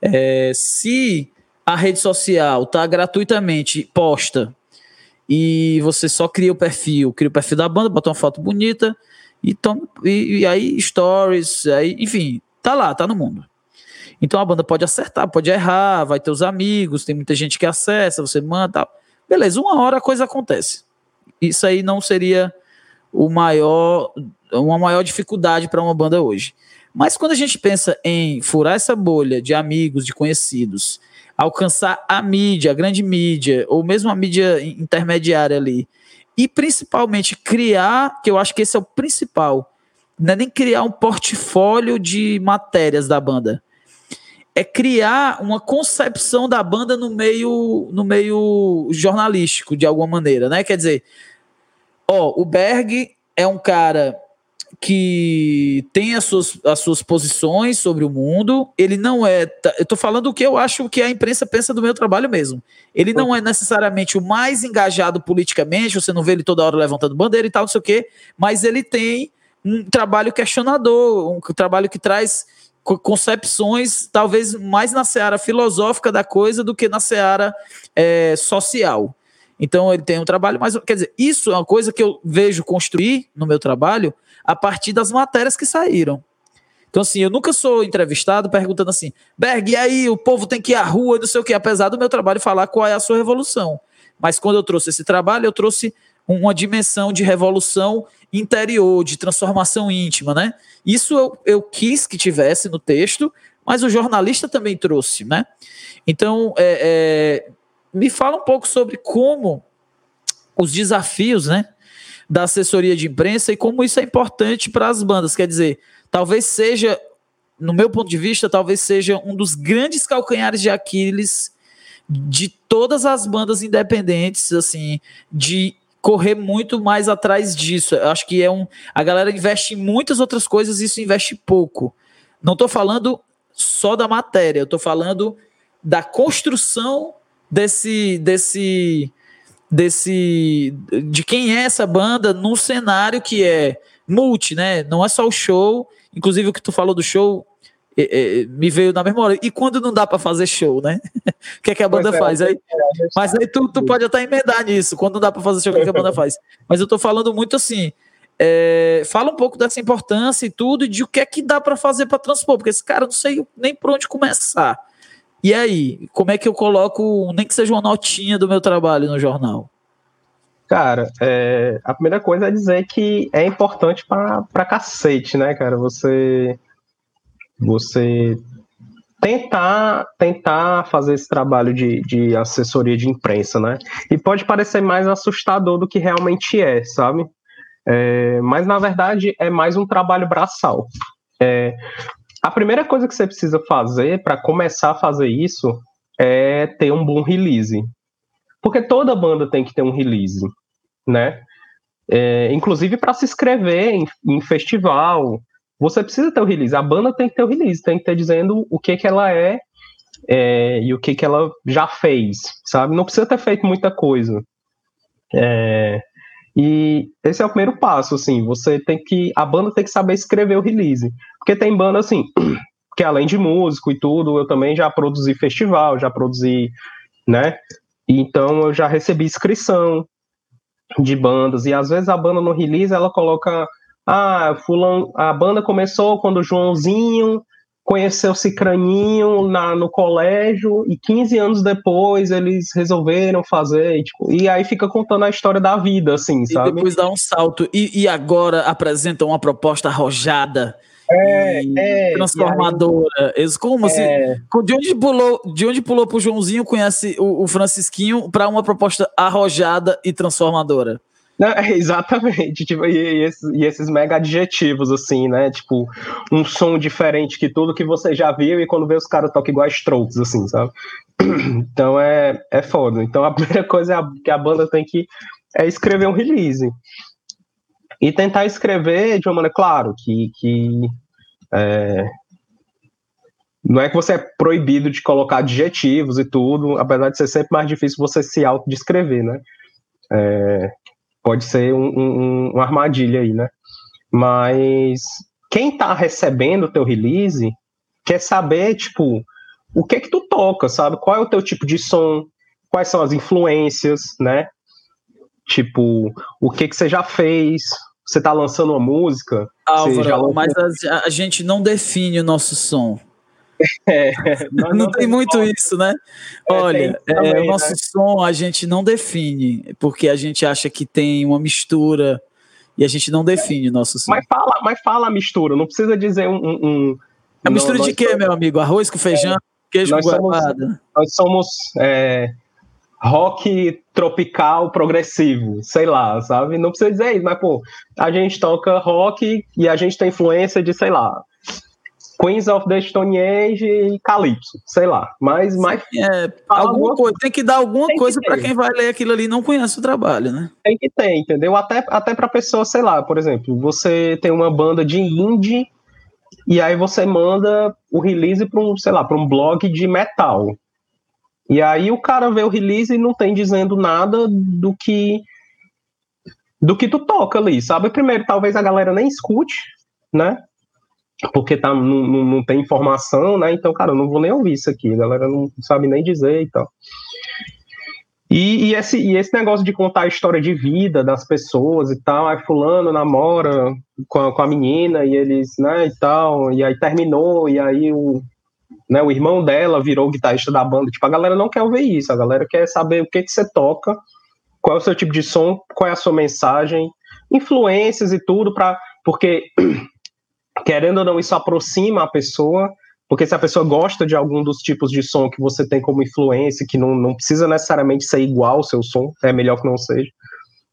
É, se a rede social tá gratuitamente posta e você só cria o perfil, cria o perfil da banda, bota uma foto bonita e, toma, e, e aí stories, aí, enfim, tá lá, tá no mundo. Então a banda pode acertar, pode errar, vai ter os amigos, tem muita gente que acessa, você manda, beleza, uma hora a coisa acontece. Isso aí não seria o maior uma maior dificuldade para uma banda hoje. Mas quando a gente pensa em furar essa bolha de amigos, de conhecidos, alcançar a mídia, a grande mídia, ou mesmo a mídia intermediária ali, e principalmente criar, que eu acho que esse é o principal, não é nem criar um portfólio de matérias da banda, é criar uma concepção da banda no meio no meio jornalístico de alguma maneira, né? Quer dizer, ó, o Berg é um cara que tem as suas, as suas posições sobre o mundo. Ele não é. Eu estou falando o que eu acho que a imprensa pensa do meu trabalho mesmo. Ele não é necessariamente o mais engajado politicamente, você não vê ele toda hora levantando bandeira e tal, não sei o quê, mas ele tem um trabalho questionador, um trabalho que traz concepções talvez mais na seara filosófica da coisa do que na seara é, social. Então ele tem um trabalho, mas quer dizer, isso é uma coisa que eu vejo construir no meu trabalho a partir das matérias que saíram. Então, assim, eu nunca sou entrevistado perguntando assim, Berg, e aí, o povo tem que ir à rua, não sei o quê, apesar do meu trabalho falar qual é a sua revolução. Mas quando eu trouxe esse trabalho, eu trouxe uma dimensão de revolução interior, de transformação íntima, né? Isso eu, eu quis que tivesse no texto, mas o jornalista também trouxe, né? Então, é, é, me fala um pouco sobre como os desafios, né, da assessoria de imprensa e como isso é importante para as bandas. Quer dizer, talvez seja, no meu ponto de vista, talvez seja um dos grandes calcanhares de Aquiles de todas as bandas independentes, assim, de correr muito mais atrás disso. Eu acho que é um. A galera investe em muitas outras coisas e isso investe pouco. Não estou falando só da matéria, eu estou falando da construção desse. desse desse de quem é essa banda no cenário que é multi, né? Não é só o show. Inclusive o que tu falou do show é, é, me veio na memória. E quando não dá para fazer show, né? <laughs> O que é que a banda é, faz? Aí, é, mas aí tu, tu pode até emendar nisso. Quando não dá para fazer show, o que, é que a banda faz? Mas eu tô falando muito assim. É, fala um pouco dessa importância e tudo, e de o que é que dá para fazer para transpor, porque esse cara não sei nem por onde começar. E aí, como é que eu coloco, nem que seja uma notinha do meu trabalho no jornal? Cara, é, a primeira coisa é dizer que é importante pra, pra cacete, né, cara? Você você tentar tentar fazer esse trabalho de, de assessoria de imprensa, né? E pode parecer mais assustador do que realmente é, sabe? É, mas na verdade é mais um trabalho braçal. É, a primeira coisa que você precisa fazer para começar a fazer isso é ter um bom release. Porque toda banda tem que ter um release, né? É, inclusive para se inscrever em, em festival, você precisa ter o release. A banda tem que ter o release, tem que ter dizendo o que que ela é, é e o que que ela já fez, sabe? Não precisa ter feito muita coisa. É, e esse é o primeiro passo, assim, você tem que, a banda tem que saber escrever o release, porque tem banda, assim, <clears throat> que além de músico e tudo, eu também já produzi festival, já produzi, né, então eu já recebi inscrição de bandas, e às vezes a banda no release, ela coloca ah, fulano, a banda começou quando o Joãozinho conheceu Cicraninho na, no colégio e 15 anos depois eles resolveram fazer e, tipo, e aí fica contando a história da vida, assim, sabe? E depois dá um salto e, e agora apresenta uma proposta arrojada é, é, transformadora. Eles como é. se de onde pulou, de onde pulou pro Joãozinho conhece o, o Francisquinho para uma proposta arrojada e transformadora. Não, é, <laughs> exatamente, tipo, e, e, esses, e, esses, mega adjetivos, assim, né? Tipo, um som diferente que tudo que você já viu e quando vê os caras tocam igual Strokes, assim, sabe? <clears throat> Então é, é foda. Então a <laughs> primeira coisa é que a banda tem que é escrever um release. E tentar escrever de uma maneira, claro, que, que é, não é que você é proibido de colocar adjetivos e tudo, apesar de ser sempre mais difícil você se autodescrever, né? É, pode ser um, um, uma armadilha aí, né? Mas quem está recebendo o teu release quer saber, tipo, o que que tu toca, sabe? Qual é o teu tipo de som, quais são as influências, né? Tipo, o que que você já fez, você tá lançando uma música. Álvaro, lançou... mas a, a, gente não define o nosso som. É, <laughs> não, não, tem muito isso, né? É, Olha, é, também, o nosso né? som a gente não define, porque a gente acha que tem uma mistura e a gente não define o nosso som. Mas fala, mas fala a mistura, não precisa dizer um. um, um a mistura não, de quê, somos, meu amigo? Arroz com feijão, é, queijo com guarda. Nós somos é, rock tropical progressivo, sei lá, sabe? Não precisa dizer isso, mas pô, a gente toca rock e a gente tem influência de, sei lá, Queens of the Stone Age e Calypso, sei lá. Mas, mas é, alguma coisa, tem que dar alguma tem coisa para quem vai ler aquilo ali e não conhece o trabalho, né? Tem que ter, entendeu? Até, até para pessoa, sei lá, por exemplo, você tem uma banda de indie e aí você manda o release para um, sei lá, para um blog de metal. E aí o cara vê o release e não tem dizendo nada do que do que tu toca ali, sabe? Primeiro, talvez a galera nem escute, né? Porque tá, não, não, tem informação, né? Então, cara, eu não vou nem ouvir isso aqui, a galera não sabe nem dizer e tal. E, e, esse, e esse negócio de contar a história de vida das pessoas e tal, aí fulano namora com a, com a menina e eles, né, e tal, e aí terminou, e aí o, né, o irmão dela virou guitarrista da banda. Tipo, a galera não quer ouvir isso, a galera quer saber o que que você toca qual é o seu tipo de som, qual é a sua mensagem, influências e tudo, para porque, querendo ou não, isso aproxima a pessoa, porque se a pessoa gosta de algum dos tipos de som que você tem como influência, que não, não precisa necessariamente ser igual ao seu som, é melhor que não seja.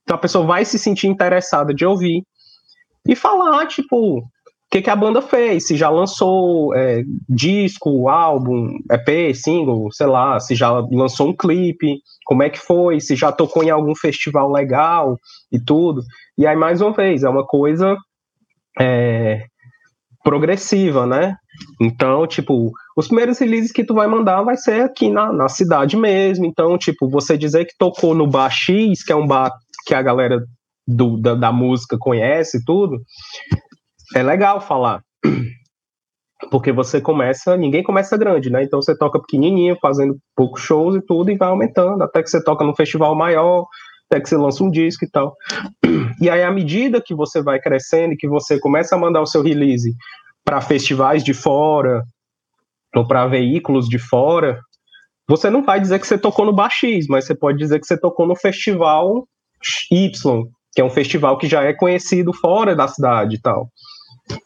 Então a pessoa vai se sentir interessada de ouvir e falar, tipo, o que, que a banda fez, se já lançou é, disco, álbum, EP, single, sei lá, se já lançou um clipe, como é que foi, se já tocou em algum festival legal e tudo. E aí, mais uma vez, é uma coisa é, progressiva, né? Então, tipo, os primeiros releases que tu vai mandar vai ser aqui na, na cidade mesmo. Então, tipo, você dizer que tocou no Bar X, que é um bar que a galera do, da, da música conhece tudo, é legal falar. <clears throat> Porque você começa, ninguém começa grande, né? Então você toca pequenininho, fazendo poucos shows e tudo, e vai aumentando, até que você toca num festival maior, até que você lança um disco e tal. E aí, à medida que você vai crescendo e que você começa a mandar o seu release para festivais de fora, ou para veículos de fora, você não vai dizer que você tocou no Baix, mas você pode dizer que você tocou no festival Y, que é um festival que já é conhecido fora da cidade e tal.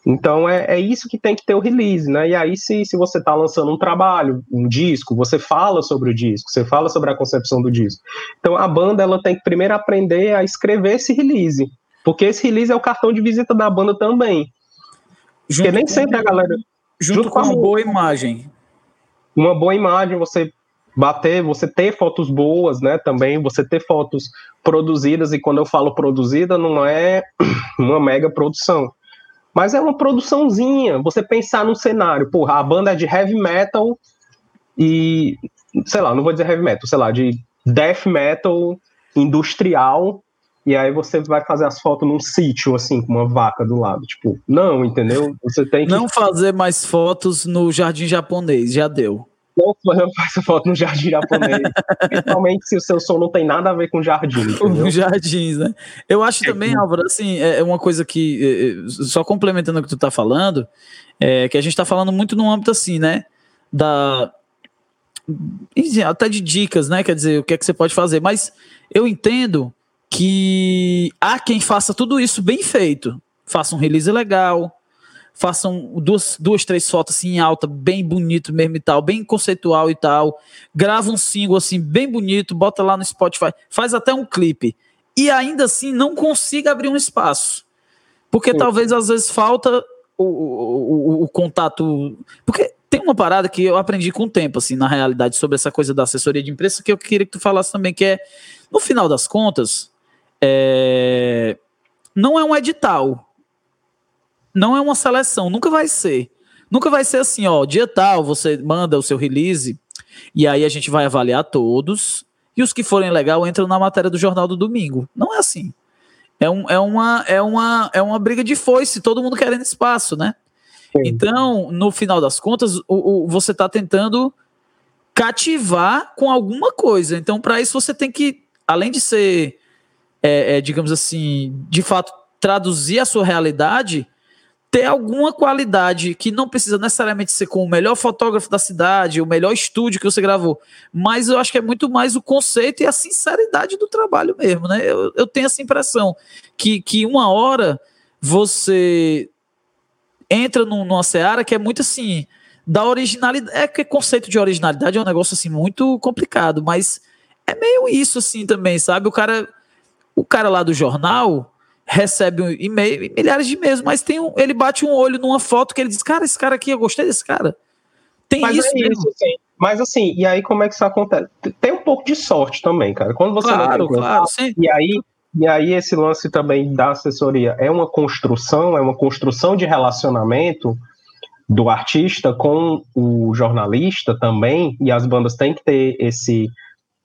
Então é, é isso que tem que ter o release, né? E aí, se, se você está lançando um trabalho, um disco, você fala sobre o disco, você fala sobre a concepção do disco. Então a banda ela tem que primeiro aprender a escrever esse release, porque esse release é o cartão de visita da banda também. Junto porque nem sempre a galera. Junto, junto com, com uma boa imagem. Uma boa imagem, você bater, você ter fotos boas, né? Também você ter fotos produzidas, e quando eu falo produzida, não é <clears throat> uma mega produção mas é uma produçãozinha. Você pensar num cenário, porra, a banda é de heavy metal e, sei lá, não vou dizer heavy metal, sei lá, de death metal industrial. E aí você vai fazer as fotos num sítio, assim, com uma vaca do lado. Tipo, não, entendeu? Você tem que. Não fazer mais fotos no jardim japonês, já deu não faça foto no jardim japonês. <laughs> principalmente se o seu som não tem nada a ver com jardim. Com jardins, né? Eu acho é, também, Álvaro, assim, é, é uma coisa que, é, só complementando o que tu tá falando, é que a gente tá falando muito no âmbito assim, né? Da. Até de dicas, né? Quer dizer, o que é que você pode fazer. Mas eu entendo que há quem faça tudo isso bem feito. Faça um release legal, façam duas, duas, três fotos assim em alta, bem bonito mesmo e tal, bem conceitual e tal. Grava um single assim, bem bonito, bota lá no Spotify, faz até um clipe. E ainda assim não consiga abrir um espaço. Porque Sim. talvez às vezes falta o, o, o, o contato. Porque tem uma parada que eu aprendi com o tempo, assim, na realidade, sobre essa coisa da assessoria de imprensa, que eu queria que tu falasse também, que é, no final das contas, é, não é um edital, não é uma seleção, nunca vai ser. Nunca vai ser assim, ó, dia tal, você manda o seu release e aí a gente vai avaliar todos e os que forem legal entram na matéria do jornal do domingo. Não é assim. É, um, é, uma, é, uma, é uma briga de foice, todo mundo querendo espaço, né? Sim. Então, no final das contas, o, o você está tentando cativar com alguma coisa. Então, para isso, você tem que, além de ser, é, é, digamos assim, de fato, traduzir a sua realidade, ter alguma qualidade que não precisa necessariamente ser com o melhor fotógrafo da cidade, o melhor estúdio que você gravou, mas eu acho que é muito mais o conceito e a sinceridade do trabalho mesmo, né? Eu, eu tenho essa impressão que, que uma hora você entra num, numa seara que é muito assim, da originalidade, é que conceito de originalidade é um negócio assim muito complicado, mas é meio isso assim também, sabe? O cara, o cara lá do jornal, recebe um e-mail, milhares de e-mails, mas tem um, ele bate um olho numa foto que ele diz, cara, esse cara aqui, eu gostei desse cara. Tem mas isso, é isso assim, Mas assim, e aí como é que isso acontece? Tem um pouco de sorte também, cara. Quando você claro, não claro, sim. e aí e aí esse lance também da assessoria é uma construção, é uma construção de relacionamento do artista com o jornalista também, e as bandas têm que ter esse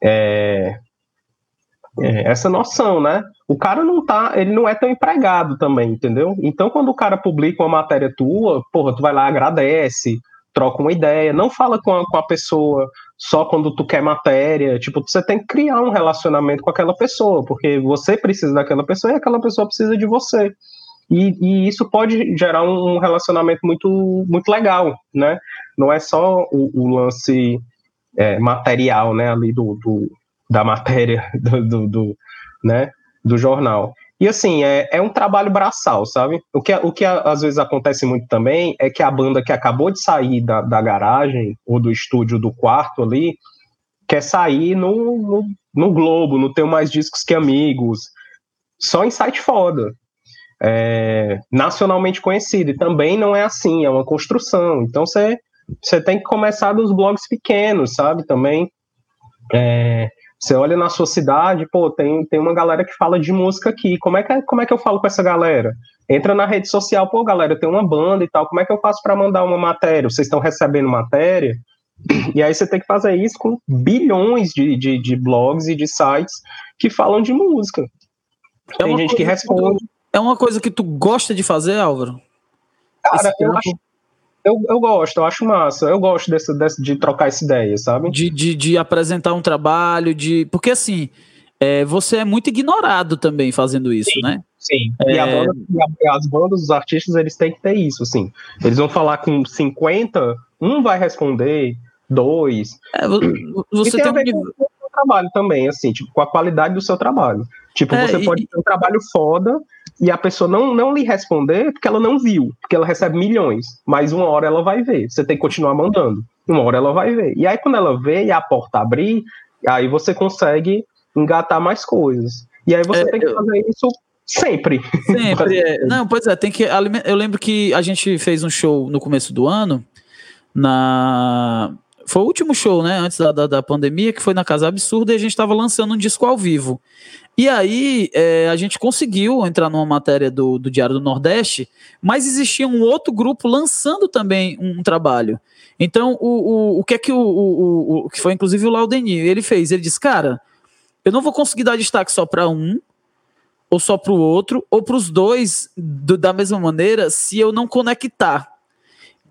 é, é, essa noção, né? O cara não tá, ele não é tão empregado também, entendeu? Então, quando o cara publica uma matéria tua, porra, tu vai lá, agradece, troca uma ideia, não fala com a, com a pessoa só quando tu quer matéria, tipo, você tem que criar um relacionamento com aquela pessoa, porque você precisa daquela pessoa e aquela pessoa precisa de você. E, e isso pode gerar um relacionamento muito, muito legal, né? Não é só o, o lance é, material, né, ali do, do da matéria <laughs> do, do, do, né, do jornal. E assim, é, é um trabalho braçal, sabe? O que, o que às vezes acontece muito também é que a banda que acabou de sair da, da garagem ou do estúdio do quarto ali quer sair no, no, no Globo, não tem mais discos que amigos, só em site foda. É, nacionalmente conhecido. E também não é assim, é uma construção. Então você, você tem que começar dos blogs pequenos, sabe? Também. É, você olha na sua cidade, pô, tem, tem uma galera que fala de música aqui. Como é, que, como é que eu falo com essa galera? Entra na rede social, pô, galera, tem uma banda e tal. Como é que eu faço para mandar uma matéria? Vocês estão recebendo matéria? E aí você tem que fazer isso com bilhões de, de, de blogs e de sites que falam de música. É tem gente que responde. é uma coisa que tu gosta de fazer, Álvaro? Cara, eu acho, eu, eu gosto, eu acho massa. Eu gosto desse, desse, de trocar essa ideia, sabe? De, de, de apresentar um trabalho, de. Porque assim, é, você é muito ignorado também fazendo isso, sim, né? Sim. É... E, banda, e as bandas, os artistas, eles têm que ter isso, assim. Eles vão falar com 50, um vai responder, dois. É, você e tem, tem um... com o seu trabalho também, assim, tipo, com a qualidade do seu trabalho. Tipo, é, você e... pode ter um trabalho foda e a pessoa não, não lhe responder porque ela não viu, porque ela recebe milhões, mas uma hora ela vai ver, você tem que continuar mandando, uma hora ela vai ver. E aí quando ela vê e a porta abrir, aí você consegue engatar mais coisas. E aí você é, tem que fazer isso sempre. Sempre, é. <laughs> Não, pois é, tem que. Eu lembro que a gente fez um show no começo do ano, na. Foi o último show, né? Antes da, da, da pandemia, que foi na Casa Absurda, e a gente estava lançando um disco ao vivo. E aí é, a gente conseguiu entrar numa matéria do, do Diário do Nordeste, mas existia um outro grupo lançando também um, um trabalho. Então, o, o, o que é que o, o, o que foi inclusive o Laudeni, ele fez? Ele disse, cara, eu não vou conseguir dar destaque só para um, ou só para o outro, ou para os dois do, da mesma maneira, se eu não conectar.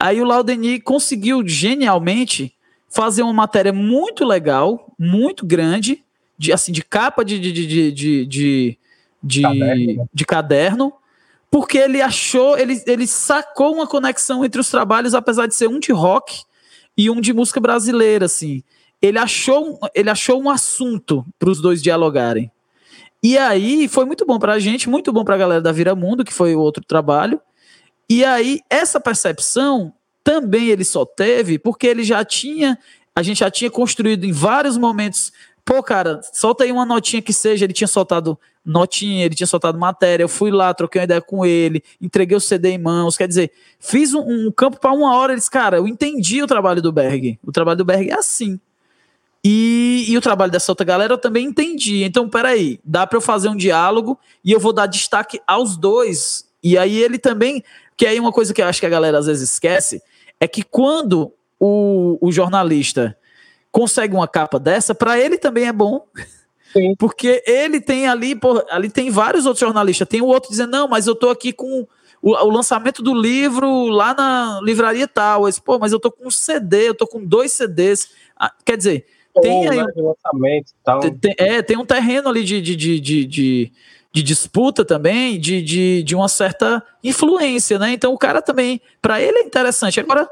Aí o Laudeni conseguiu genialmente fazer uma matéria muito legal, muito grande, de, assim, de capa de, de, de, de, de, de, caderno. De caderno, porque ele achou, ele, ele sacou uma conexão entre os trabalhos, apesar de ser um de rock e um de música brasileira, assim. Ele achou, ele achou um assunto para os dois dialogarem. E aí foi muito bom para a gente, muito bom para a galera da Vira Mundo, que foi o outro trabalho. E aí essa percepção também ele só teve porque ele já tinha, a gente já tinha construído em vários momentos Pô, cara, solta aí uma notinha que seja. Ele tinha soltado notinha, ele tinha soltado matéria. Eu fui lá, troquei uma ideia com ele, entreguei o CD em mãos. Quer dizer, fiz um, um campo para uma hora. Eles, cara, eu entendi o trabalho do Berg. O trabalho do Berg é assim. E, e, o trabalho dessa outra galera eu também entendi. Então, peraí, dá para eu fazer um diálogo e eu vou dar destaque aos dois. E aí ele também. Que aí uma coisa que eu acho que a galera às vezes esquece é que quando o, o jornalista consegue uma capa dessa, para ele também é bom. Sim. <laughs> Porque ele tem ali, por, ali tem vários outros jornalistas. Tem o outro dizendo, não, mas eu tô aqui com o, o lançamento do livro lá na livraria tal. Esse, Pô, mas eu tô com um CD, eu tô com dois CDs. Ah, quer dizer, tem aí. Né, lançamento, tal. Tem, é, tem um terreno ali de, de, de, de, de de disputa também, de, de, de uma certa influência, né? Então o cara também, para ele é interessante. Agora,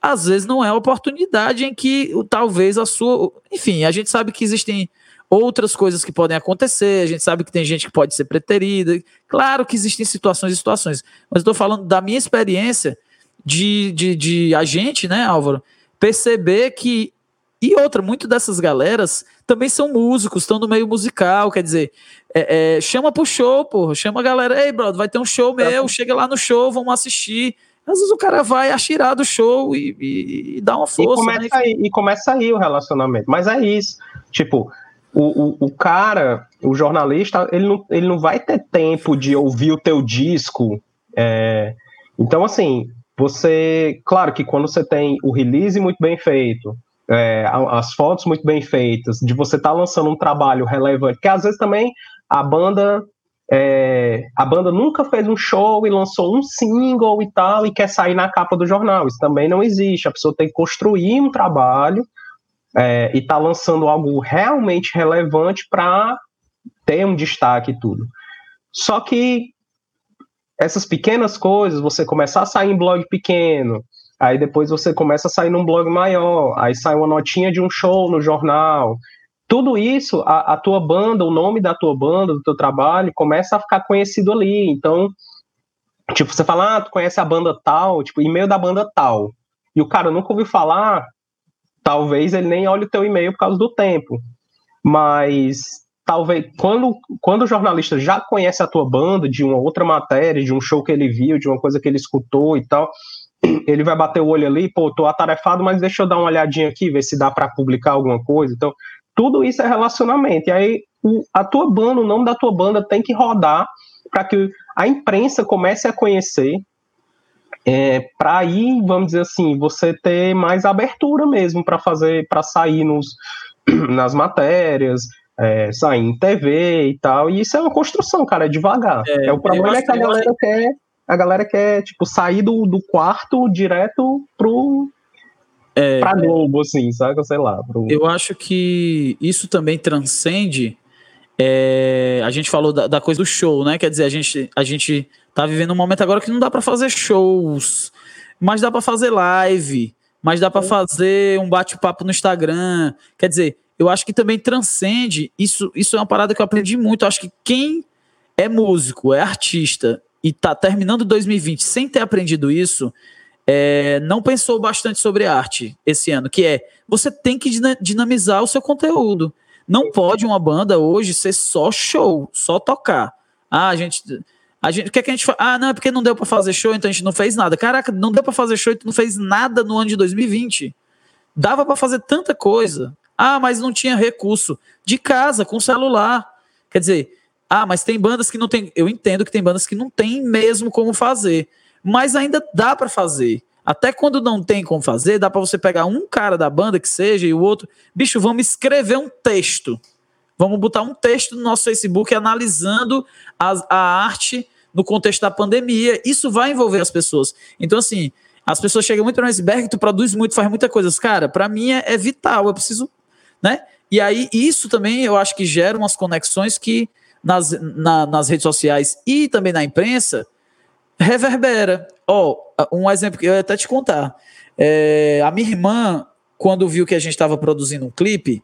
às vezes não é a oportunidade em que talvez a sua. Enfim, a gente sabe que existem outras coisas que podem acontecer, a gente sabe que tem gente que pode ser preterida. Claro que existem situações e situações, mas estou falando da minha experiência de, de, de a gente, né, Álvaro, perceber que. E outra, muito dessas galeras também são músicos, estão no meio musical, quer dizer, é, é, chama pro show, pô, chama a galera, ei, brother, vai ter um show meu, chega lá no show, vamos assistir. Às vezes o cara vai atirar do show e, e, e dá uma força. E começa, né? aí, e começa aí o relacionamento. Mas é isso. Tipo, o, o, o, cara, o jornalista, ele não, ele não vai ter tempo de ouvir o teu disco. É... Então, assim, você. Claro que quando você tem o release muito bem feito, é, as fotos muito bem feitas, de você estar tá lançando um trabalho relevante, que às vezes também a banda é, a banda nunca fez um show e lançou um single e tal e quer sair na capa do jornal. Isso também não existe. A pessoa tem que construir um trabalho é, e tá lançando algo realmente relevante para ter um destaque e tudo. Só que essas pequenas coisas, você começar a sair em blog pequeno, aí depois você começa a sair num blog maior, aí sai uma notinha de um show no jornal, tudo isso, a, a, tua banda, o nome da tua banda, do teu trabalho, começa a ficar conhecido ali. Então, tipo, você fala, ah, tu conhece a banda tal, tipo, e-mail da banda tal. E o cara nunca ouviu falar, talvez ele nem olhe o teu e-mail por causa do tempo. Mas talvez quando, quando o jornalista já conhece a tua banda de uma outra matéria, de um show que ele viu, de uma coisa que ele escutou e tal, ele vai bater o olho ali, pô, tô atarefado, mas deixa eu dar uma olhadinha aqui, ver se dá para publicar alguma coisa. Então, tudo isso é relacionamento. E aí, a tua banda, o nome da tua banda tem que rodar para que a imprensa comece a conhecer, é, para aí, vamos dizer assim, você ter mais abertura mesmo para fazer, para sair nos, <clears throat> nas matérias, é, sair em TV e tal. E isso é uma construção, cara, é devagar. É, é o problema é que a galera quer, a galera quer, tipo, sair do, do quarto direto pro, é, pra Globo, assim, sabe? Sei lá. Pro... Eu acho que isso também transcende. É, a gente falou da, da, coisa do show, né? Quer dizer, a gente, a gente tá vivendo um momento agora que não dá para fazer shows, mas dá para fazer live, mas dá para fazer um bate-papo no Instagram. Quer dizer, eu acho que também transcende. Isso, isso é uma parada que eu aprendi muito. Eu acho que quem é músico, é artista e tá terminando 2020 sem ter aprendido isso, é, não pensou bastante sobre arte esse ano, que é você tem que dinamizar o seu conteúdo. Não pode uma banda hoje ser só show, só tocar. Ah, a gente. A gente, o que, é que a gente faz? Ah, não, é porque não deu para fazer show, então a gente não fez nada. Caraca, não deu para fazer show, tu não fez nada no ano de 2020. Dava para fazer tanta coisa. Ah, mas não tinha recurso. De casa, com celular. Quer dizer, ah, mas tem bandas que não tem. Eu entendo que tem bandas que não tem mesmo como fazer mas ainda dá para fazer. Até quando não tem como fazer, dá para você pegar um cara da banda que seja e o outro, bicho, vamos escrever um texto. Vamos botar um texto no nosso Facebook analisando a, a arte no contexto da pandemia. Isso vai envolver as pessoas. Então, assim, as pessoas chegam muito no iceberg, tu produz muito, faz muita coisa. Cara, para mim é, é, vital, eu preciso, né? E aí, isso também eu acho que gera umas conexões que nas, na, nas redes sociais e também na imprensa reverbera. Ó, oh, um exemplo que eu ia até te contar. É, a minha irmã, quando viu que a gente estava produzindo um clipe,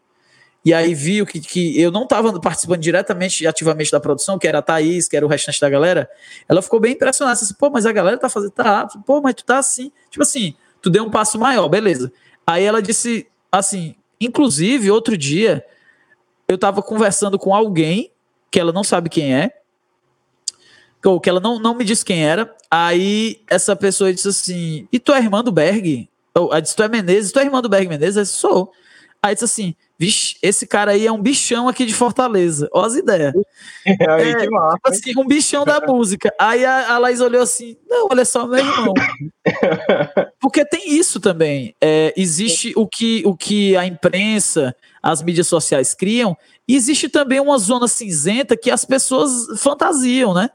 e aí viu que, que eu não estava participando diretamente, ativamente da produção, que era a Thaís, que era o restante da galera, ela ficou bem impressionada. Assim, pô, mas a galera tá fazendo. Tá, pô, mas tu tá assim. Tipo assim, tu deu um passo maior, beleza. Aí ela disse assim, inclusive, outro dia, eu tava conversando com alguém que ela não sabe quem é, ou que ela não, não me disse quem era. Aí essa pessoa disse assim: E tu é irmã do Berg? Ou, ela disse: Tu é Menezes? Tu é irmã do Berg Menezes? Eu disse, Sou. Aí disse assim: Vixe, esse cara aí é um bichão aqui de Fortaleza. Olha as ideias. É, <laughs> aí, é, tipo assim, um bichão da música. Aí a, a Laís olhou assim: Não, olha só, meu irmão. <laughs> Porque tem isso também. É, existe o que, o que a imprensa, as mídias sociais criam, e existe também uma zona cinzenta que as pessoas fantasiam, né?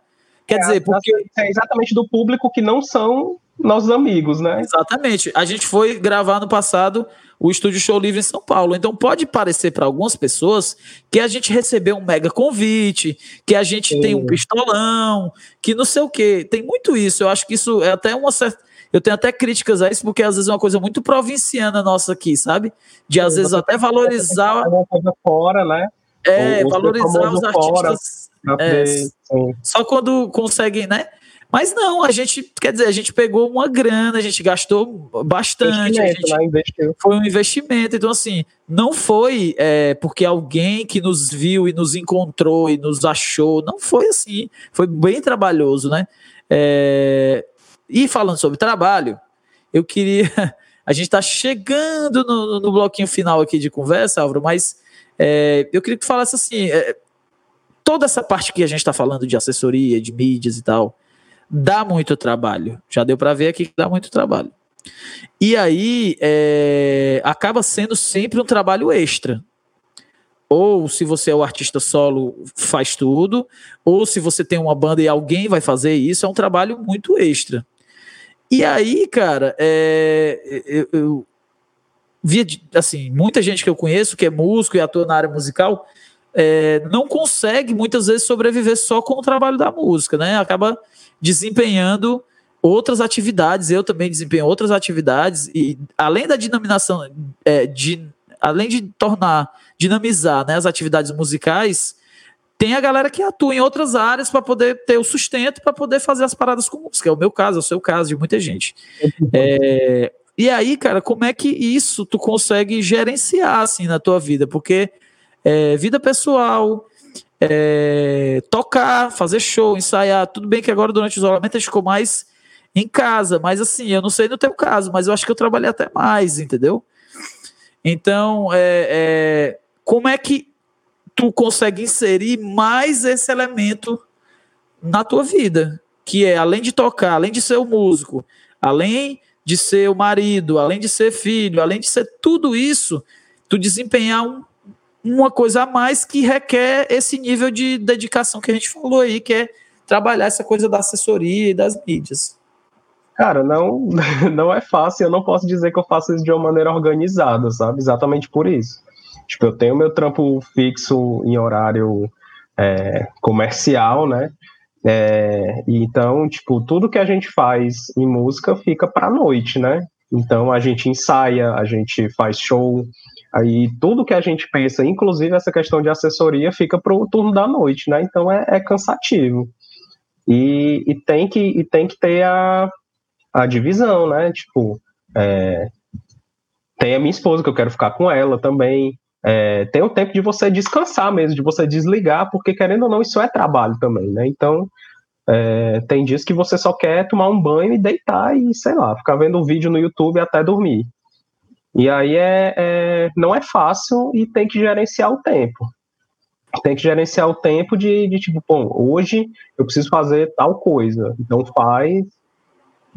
Quer é, dizer, porque. É exatamente do público que não são nossos amigos, né? Exatamente. A gente foi gravar no passado o Estúdio Show Livre em São Paulo. Então pode parecer para algumas pessoas que a gente recebeu um mega convite, que a gente Sim. tem um pistolão, que não sei o quê. Tem muito isso. Eu acho que isso é até uma certa. Eu tenho até críticas a isso, porque às vezes é uma coisa muito provinciana nossa aqui, sabe? De às vezes até valorizar. Uma coisa fora, né? É, valorizar os artistas é, só quando conseguem, né? Mas não, a gente, quer dizer, a gente pegou uma grana, a gente gastou bastante. A gente, né, foi um investimento. Então, assim, não foi é, porque alguém que nos viu e nos encontrou e nos achou. Não foi assim. Foi bem trabalhoso, né? É, e falando sobre trabalho, eu queria. <laughs> A gente está chegando no, no, bloquinho final aqui de conversa, Álvaro, mas é, eu queria que tu falasse assim: é, toda essa parte que a gente está falando de assessoria, de mídias e tal, dá muito trabalho. Já deu para ver aqui que dá muito trabalho. E aí é, acaba sendo sempre um trabalho extra. Ou se você é o artista solo, faz tudo. Ou se você tem uma banda e alguém vai fazer isso, é um trabalho muito extra. E aí, cara, é, eu, eu via assim, muita gente que eu conheço que é músico e atua na área musical é, não consegue muitas vezes sobreviver só com o trabalho da música, né? Acaba desempenhando outras atividades. Eu também desempenho outras atividades e além da denominação, é, de, além de tornar dinamizar né, as atividades musicais, tem a galera que atua em outras áreas para poder ter o sustento, para poder fazer as paradas com música. É o meu caso, é o seu caso, de muita gente. É, e aí, cara, como é que isso tu consegue gerenciar assim na tua vida? Porque é, vida pessoal, é, tocar, fazer show, ensaiar, tudo bem que agora durante o isolamento a gente ficou mais em casa, mas assim, eu não sei no teu caso, mas eu acho que eu trabalhei até mais, entendeu? Então, é, é, como é que tu consegue inserir mais esse elemento na tua vida, que é além de tocar, além de ser o músico, além de ser o marido, além de ser filho, além de ser tudo isso, tu desempenhar um, uma coisa a mais que requer esse nível de dedicação que a gente falou aí, que é trabalhar essa coisa da assessoria e das mídias. Cara, não, <laughs> não é fácil, eu não posso dizer que eu faço isso de uma maneira organizada, sabe? Exatamente por isso. Tipo, eu tenho meu trampo fixo em horário é, comercial, né? É, então, tipo, tudo que a gente faz em música fica pra noite, né? Então a gente ensaia, a gente faz show, aí tudo que a gente pensa, inclusive essa questão de assessoria, fica pro turno da noite, né? Então é, é cansativo. E, e, tem que, e tem que ter a, a divisão, né? Tipo, é, tem a minha esposa que eu quero ficar com ela também. É, tem o tempo de você descansar mesmo, de você desligar, porque querendo ou não, isso é trabalho também, né? Então, é, tem dias que você só quer tomar um banho e deitar e, sei lá, ficar vendo um vídeo no YouTube até dormir. E aí é, é, não é fácil e tem que gerenciar o tempo. Tem que gerenciar o tempo de, de tipo, bom, hoje eu preciso fazer tal coisa. Então faz.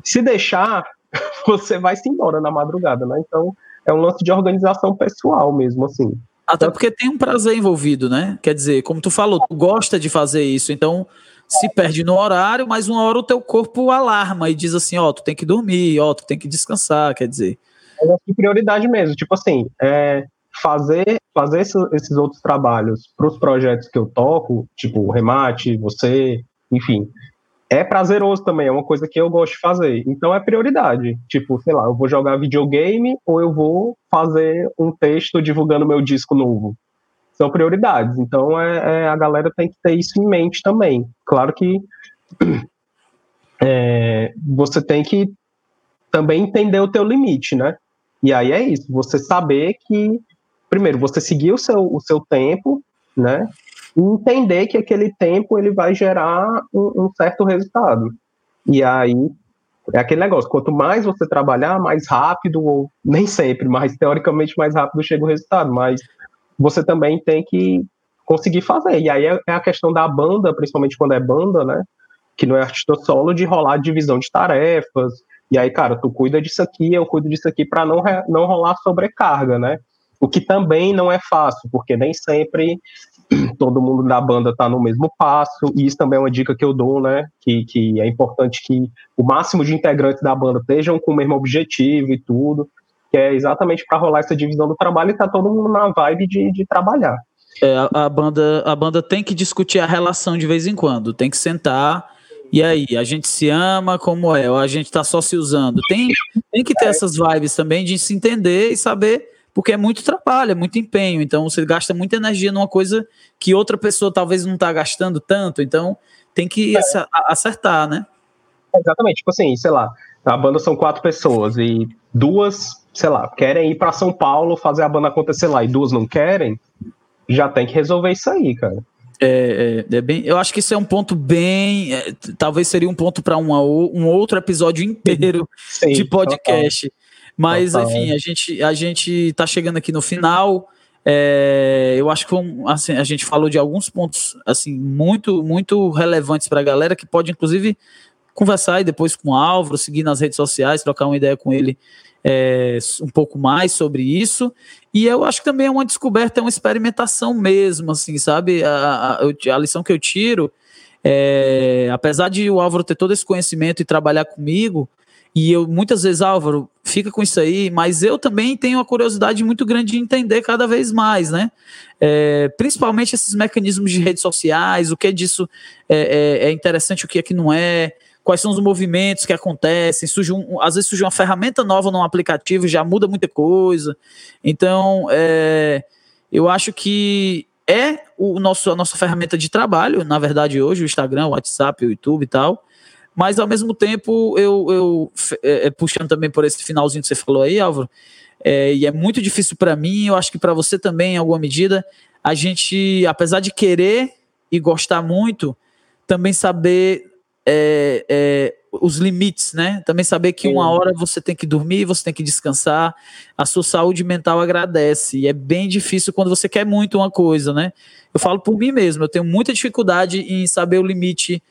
Se deixar, <laughs> você vai se embora na madrugada, né? Então é um lance de organização pessoal mesmo, assim. Até porque tem um prazer envolvido, né? Quer dizer, como tu falou, tu gosta de fazer isso, então se perde no horário, mas uma hora o teu corpo alarma e diz assim, ó, oh, tu tem que dormir, ó, oh, tu tem que descansar, quer dizer. É de prioridade mesmo, tipo assim, é, fazer fazer esses outros trabalhos para os projetos que eu toco, tipo remate, você, enfim, é prazeroso também, é uma coisa que eu gosto de fazer. Então é prioridade. Tipo, sei lá, eu vou jogar videogame ou eu vou fazer um texto divulgando meu disco novo. São prioridades. Então é, é a galera tem que ter isso em mente também. Claro que <clears throat> é, você tem que também entender o teu limite, né? E aí é isso, você saber que, primeiro, você seguir o seu, o seu tempo, né? e entender que aquele tempo ele vai gerar um, um certo resultado. E aí é aquele negócio, quanto mais você trabalhar, mais rápido, ou nem sempre, mas teoricamente mais rápido chega o resultado, mas você também tem que conseguir fazer. E aí é, é a questão da banda, principalmente quando é banda, né? Que não é artista solo, de rolar divisão de tarefas. E aí, cara, tu cuida disso aqui, eu cuido disso aqui para não, não rolar sobrecarga, né? O que também não é fácil, porque nem sempre <clears throat> todo mundo da banda está no mesmo passo, e isso também é uma dica que eu dou, né? Que, que é importante que o máximo de integrantes da banda estejam com o mesmo objetivo e tudo, que é exatamente para rolar essa divisão do trabalho e tá todo mundo na vibe de, de trabalhar. É, a, a, banda, a banda tem que discutir a relação de vez em quando, tem que sentar. E aí, a gente se ama como é, ou a gente tá só se usando. Tem, tem que ter essas vibes também de se entender e saber porque é muito trabalho, é muito empenho. Então você gasta muita energia numa coisa que outra pessoa talvez não está gastando tanto. Então tem que é. acertar, né? Exatamente. Tipo assim, sei lá, a banda são quatro pessoas e duas, sei lá, querem ir para São Paulo fazer a banda acontecer lá e duas não querem, já tem que resolver isso aí, cara. É, é, é, bem, eu acho que isso é um ponto bem. É, talvez seria um ponto para um outro episódio inteiro de podcast. Total. Mas, Total. enfim, a gente, a gente tá chegando aqui no final. É, eu acho que assim, a gente falou de alguns pontos assim muito muito relevantes para a galera que pode inclusive conversar e depois com o Álvaro, seguir nas redes sociais, trocar uma ideia com ele é, um pouco mais sobre isso. E eu acho que também é uma descoberta, é uma experimentação mesmo, assim, sabe? A, a, a lição que eu tiro, é, apesar de o Álvaro ter todo esse conhecimento e trabalhar comigo, e eu muitas vezes, Álvaro, fica com isso aí, mas eu também tenho uma curiosidade muito grande de entender cada vez mais, né? É, principalmente esses mecanismos de redes sociais, o que é disso é, é, é, interessante, o que é que não é, quais são os movimentos que acontecem, surge um, às vezes surge uma ferramenta nova num aplicativo, já muda muita coisa. Então, é, Eu acho que é o nosso, a nossa ferramenta de trabalho, na verdade, hoje, o Instagram, o WhatsApp, o YouTube e tal. Mas ao mesmo tempo, eu, eu é, é, puxando também por esse finalzinho que você falou aí, Álvaro, é, e é muito difícil para mim, eu acho que para você também, em alguma medida, a gente, apesar de querer e gostar muito, também saber é, é, os limites, né? Também saber que uma hora você tem que dormir, você tem que descansar, a sua saúde mental agradece. E é bem difícil quando você quer muito uma coisa, né? Eu falo por mim mesmo, eu tenho muita dificuldade em saber o limite.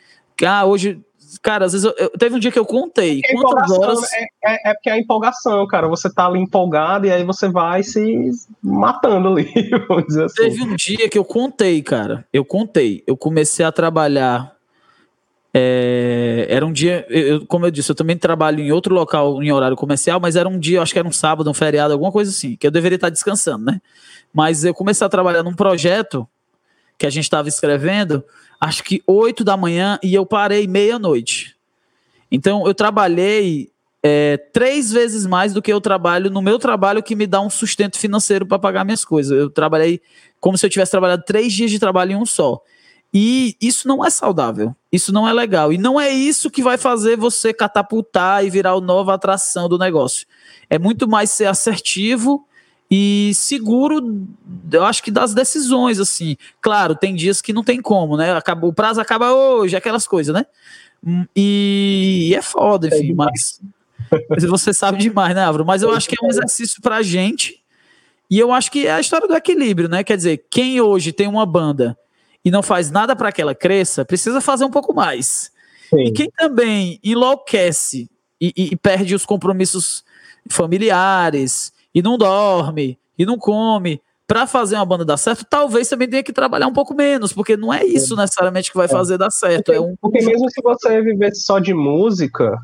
Ah, hoje Cara, às vezes eu, eu, teve um dia que eu contei é quantas horas. É, é, é, porque é a empolgação, cara. Você tá ali empolgado e aí você vai se matando ali, <laughs> assim. Teve um dia que eu contei, cara. Eu contei. Eu comecei a trabalhar é, era um dia, eu, como eu disse, eu também trabalho em outro local em horário comercial, mas era um dia, acho que era um sábado, um feriado, alguma coisa assim, que eu deveria estar descansando, né? Mas eu comecei a trabalhar num projeto que a gente estava escrevendo, acho que 8 da manhã, e eu parei meia-noite. Então eu trabalhei é, três vezes mais do que eu trabalho no meu trabalho que me dá um sustento financeiro para pagar minhas coisas. Eu trabalhei como se eu tivesse trabalhado três dias de trabalho em um só. E isso não é saudável, isso não é legal. E não é isso que vai fazer você catapultar e virar a nova atração do negócio. É muito mais ser assertivo e seguro, eu acho que das decisões, assim. Claro, tem dias que não tem como, né? O prazo acaba hoje, aquelas coisas, né? Hum, e, e é foda, enfim, é mas, mas <laughs> você sabe demais, né, Álvaro? Mas eu acho que é um exercício pra gente. E eu acho que é a história do equilíbrio, né? Quer dizer, quem hoje tem uma banda e não faz nada para que ela cresça, precisa fazer um pouco mais. Sim. E quem também enlouquece e, e, e perde os compromissos familiares, e não dorme, e não come, para fazer uma banda dar certo, talvez também tenha que trabalhar um pouco menos, porque não é isso necessariamente que vai é. fazer dar certo. Porque, é um... porque mesmo se você viver só de música,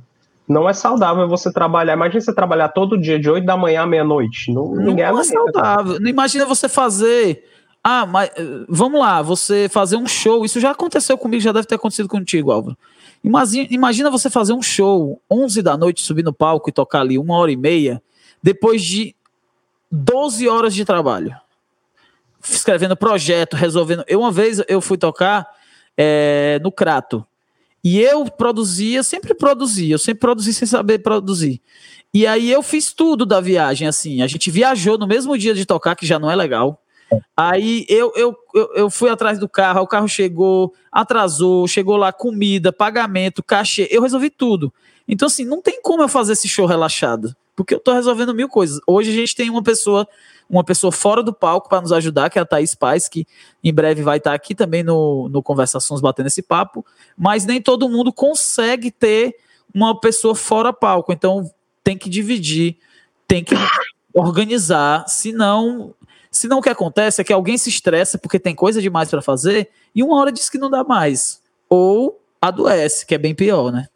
não é saudável você trabalhar. Imagina você trabalhar todo dia, de 8 da manhã à meia-noite. Não, não, não é saudável. Não imagina você fazer ah, mas vamos lá, você fazer um show. Isso já aconteceu comigo, já deve ter acontecido contigo, Álvaro. Imagina, imagina você fazer um show 11 da noite, subir no palco e tocar ali uma hora e meia, depois de 12 horas de trabalho. Escrevendo projeto, resolvendo. Eu, uma vez, eu fui tocar é, no Crato. E eu produzia, sempre produzia, eu sempre produzi sem saber produzir. E aí eu fiz tudo da viagem, assim. A gente viajou no mesmo dia de tocar, que já não é legal. Aí eu, eu, eu, fui atrás do carro, o carro chegou, atrasou, chegou lá comida, pagamento, cachê, eu resolvi tudo. Então, assim, não tem como eu fazer esse show relaxado, porque eu tô resolvendo mil coisas. Hoje a gente tem uma pessoa, uma pessoa fora do palco para nos ajudar, que é a Thaís Paz, que em breve vai estar aqui também no, no Conversações batendo esse papo, mas nem todo mundo consegue ter uma pessoa fora palco, então tem que dividir, tem que organizar, senão Senão o que acontece é que alguém se estressa porque tem coisa demais para fazer e uma hora diz que não dá mais. Ou adoece, que é bem pior, né?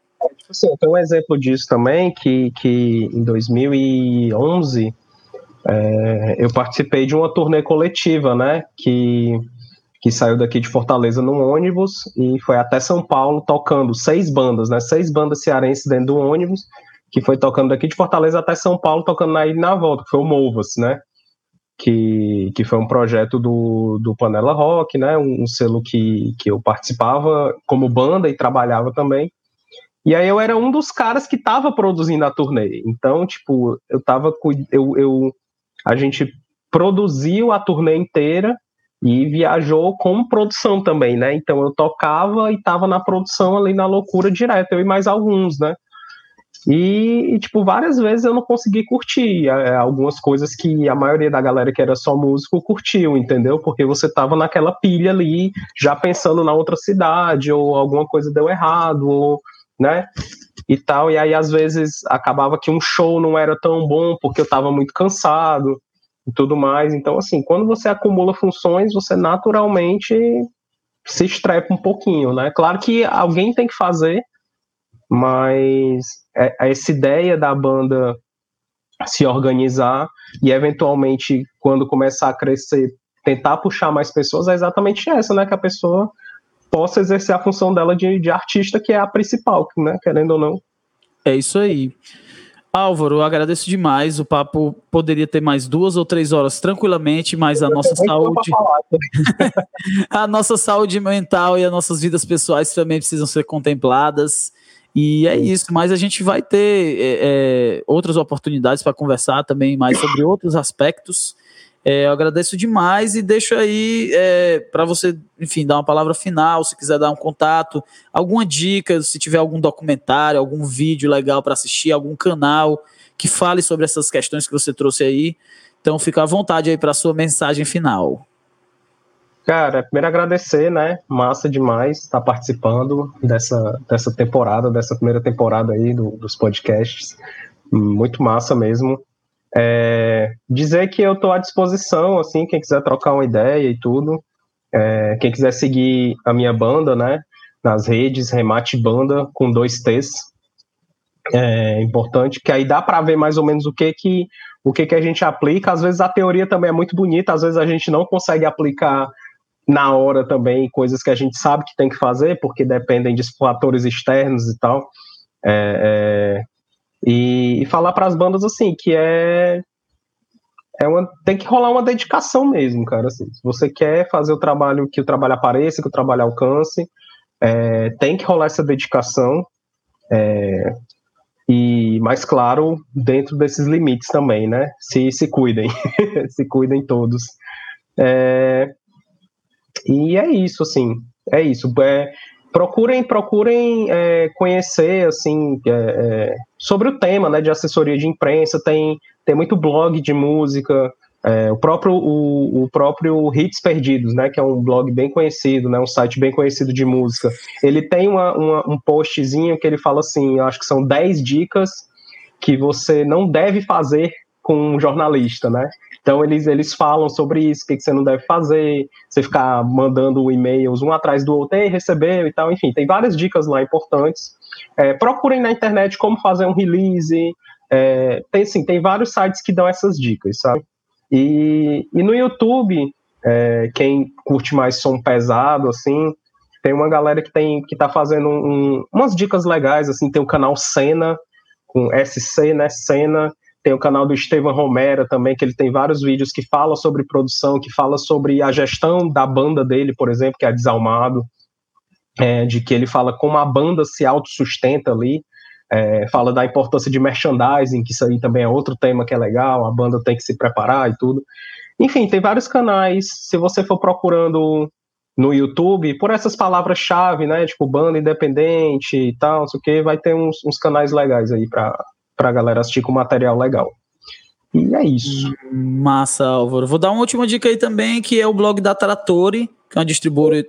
Assim, tem um exemplo disso também, que, que em 2011 é, eu participei de uma turnê coletiva, né? Que, que saiu daqui de Fortaleza num ônibus e foi até São Paulo tocando seis bandas, né? Seis bandas cearenses dentro do ônibus, que foi tocando daqui de Fortaleza até São Paulo, tocando e na volta, que foi o Movas, né? Que, que foi um projeto do, do Panela Rock, né, um, um selo que, que eu participava como banda e trabalhava também. E aí eu era um dos caras que estava produzindo a turnê. Então, tipo, eu tava eu, eu a gente produziu a turnê inteira e viajou com produção também, né? Então eu tocava e estava na produção ali na loucura direto, eu e mais alguns, né? E, tipo, várias vezes eu não consegui curtir é, algumas coisas que a maioria da galera que era só músico curtiu, entendeu? Porque você tava naquela pilha ali, já pensando na outra cidade, ou alguma coisa deu errado, ou, né? E tal, e aí às vezes acabava que um show não era tão bom porque eu tava muito cansado e tudo mais. Então, assim, quando você acumula funções, você naturalmente se estrepa um pouquinho, né? Claro que alguém tem que fazer, mas é, é essa ideia da banda se organizar e eventualmente quando começar a crescer tentar puxar mais pessoas é exatamente essa, né, que a pessoa possa exercer a função dela de, de artista que é a principal, né, querendo ou não. É isso aí. Álvaro, eu agradeço demais. O papo poderia ter mais duas ou três horas tranquilamente, mas a nossa saúde. <laughs> a nossa saúde mental e as nossas vidas pessoais também precisam ser contempladas. E é isso, mas a gente vai ter é, é, outras oportunidades para conversar também mais sobre outros aspectos. É, eu agradeço demais e deixo aí é, para você, enfim, dar uma palavra final, se quiser dar um contato, alguma dica, se tiver algum documentário, algum vídeo legal para assistir, algum canal que fale sobre essas questões que você trouxe aí. Então, fica à vontade aí para sua mensagem final. Cara, primeiro agradecer, né? Massa demais estar participando dessa, dessa temporada, dessa primeira temporada aí do, dos podcasts. Muito massa mesmo. É, dizer que eu estou à disposição, assim, quem quiser trocar uma ideia e tudo. É, quem quiser seguir a minha banda, né? Nas redes, Remate Banda com dois T's. É importante, que aí dá para ver mais ou menos o que que o que que a gente aplica. Às vezes a teoria também é muito bonita, às vezes a gente não consegue aplicar na hora também coisas que a gente sabe que tem que fazer, porque dependem de fatores externos e tal. É, é, e, e, falar para as bandas assim, que é. é uma, tem que rolar uma dedicação mesmo, cara. Assim, se você quer fazer o trabalho, que o trabalho apareça, que o trabalho alcance, é, tem que rolar essa dedicação. É, e, mais claro, dentro desses limites também, né? Se, se cuidem, <laughs> se cuidem todos. É, e é isso, assim, é isso. É, procurem procurem é, conhecer assim é, é, sobre o tema né de assessoria de imprensa. Tem tem muito blog de música é, o próprio o, o, próprio hits perdidos né que é um blog bem conhecido né um site bem conhecido de música. Ele tem uma, uma, um postzinho que ele fala assim acho que são 10 dicas que você não deve fazer com um jornalista né então eles, eles falam sobre isso, o que, que você não deve fazer, você ficar mandando e-mails um atrás do outro, ei, recebeu e tal, enfim, tem várias dicas lá importantes. É, procurem na internet como fazer um release, é, tem, sim, tem vários sites que dão essas dicas, sabe? E, e no YouTube, é, quem curte mais som pesado, assim, tem uma galera que tem que tá fazendo um, umas dicas legais, assim, tem o canal Cena, com SC, né, Cena, tem o canal do Estevam Romera também, que ele tem vários vídeos que fala sobre produção, que fala sobre a gestão da banda dele, por exemplo, que é Desalmado, é, de que ele fala como a banda se autossustenta ali, é, fala da importância de merchandising, que isso aí também é outro tema que é legal, a banda tem que se preparar e tudo. Enfim, tem vários canais, se você for procurando no YouTube, por essas palavras-chave, né, tipo banda independente e tal, não sei o que, vai ter uns, uns canais legais aí para pra galera assistir com material legal. E é isso. Massa, Álvaro. Vou dar uma última dica aí também, que é o blog da Trattori, que é uma distribuidora,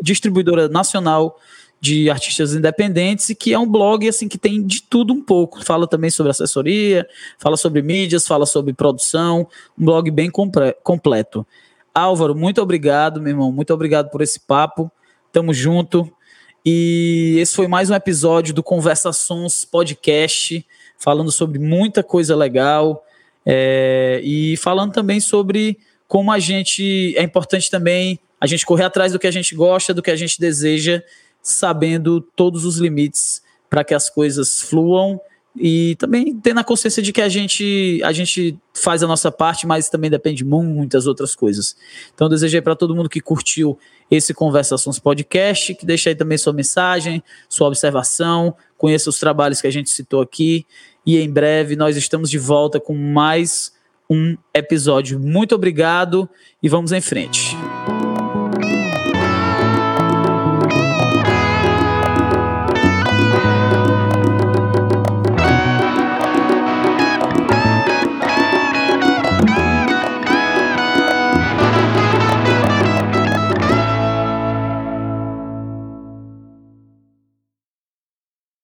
distribuidora nacional de artistas independentes e que é um blog assim que tem de tudo um pouco. Fala também sobre assessoria, fala sobre mídias, fala sobre produção, um blog bem completo. Álvaro, muito obrigado, meu irmão. Muito obrigado por esse papo. Tamo junto. E esse foi mais um episódio do Conversações Podcast falando sobre muita coisa legal é, e falando também sobre como a gente é importante também a gente correr atrás do que a gente gosta, do que a gente deseja, sabendo todos os limites para que as coisas fluam e também tendo a consciência de que a gente a gente faz a nossa parte, mas também depende de muitas outras coisas. Então desejei para todo mundo que curtiu esse Conversações Podcast, que deixe aí também sua mensagem, sua observação, conheça os trabalhos que a gente citou aqui e em breve nós estamos de volta com mais um episódio. Muito obrigado e vamos em frente.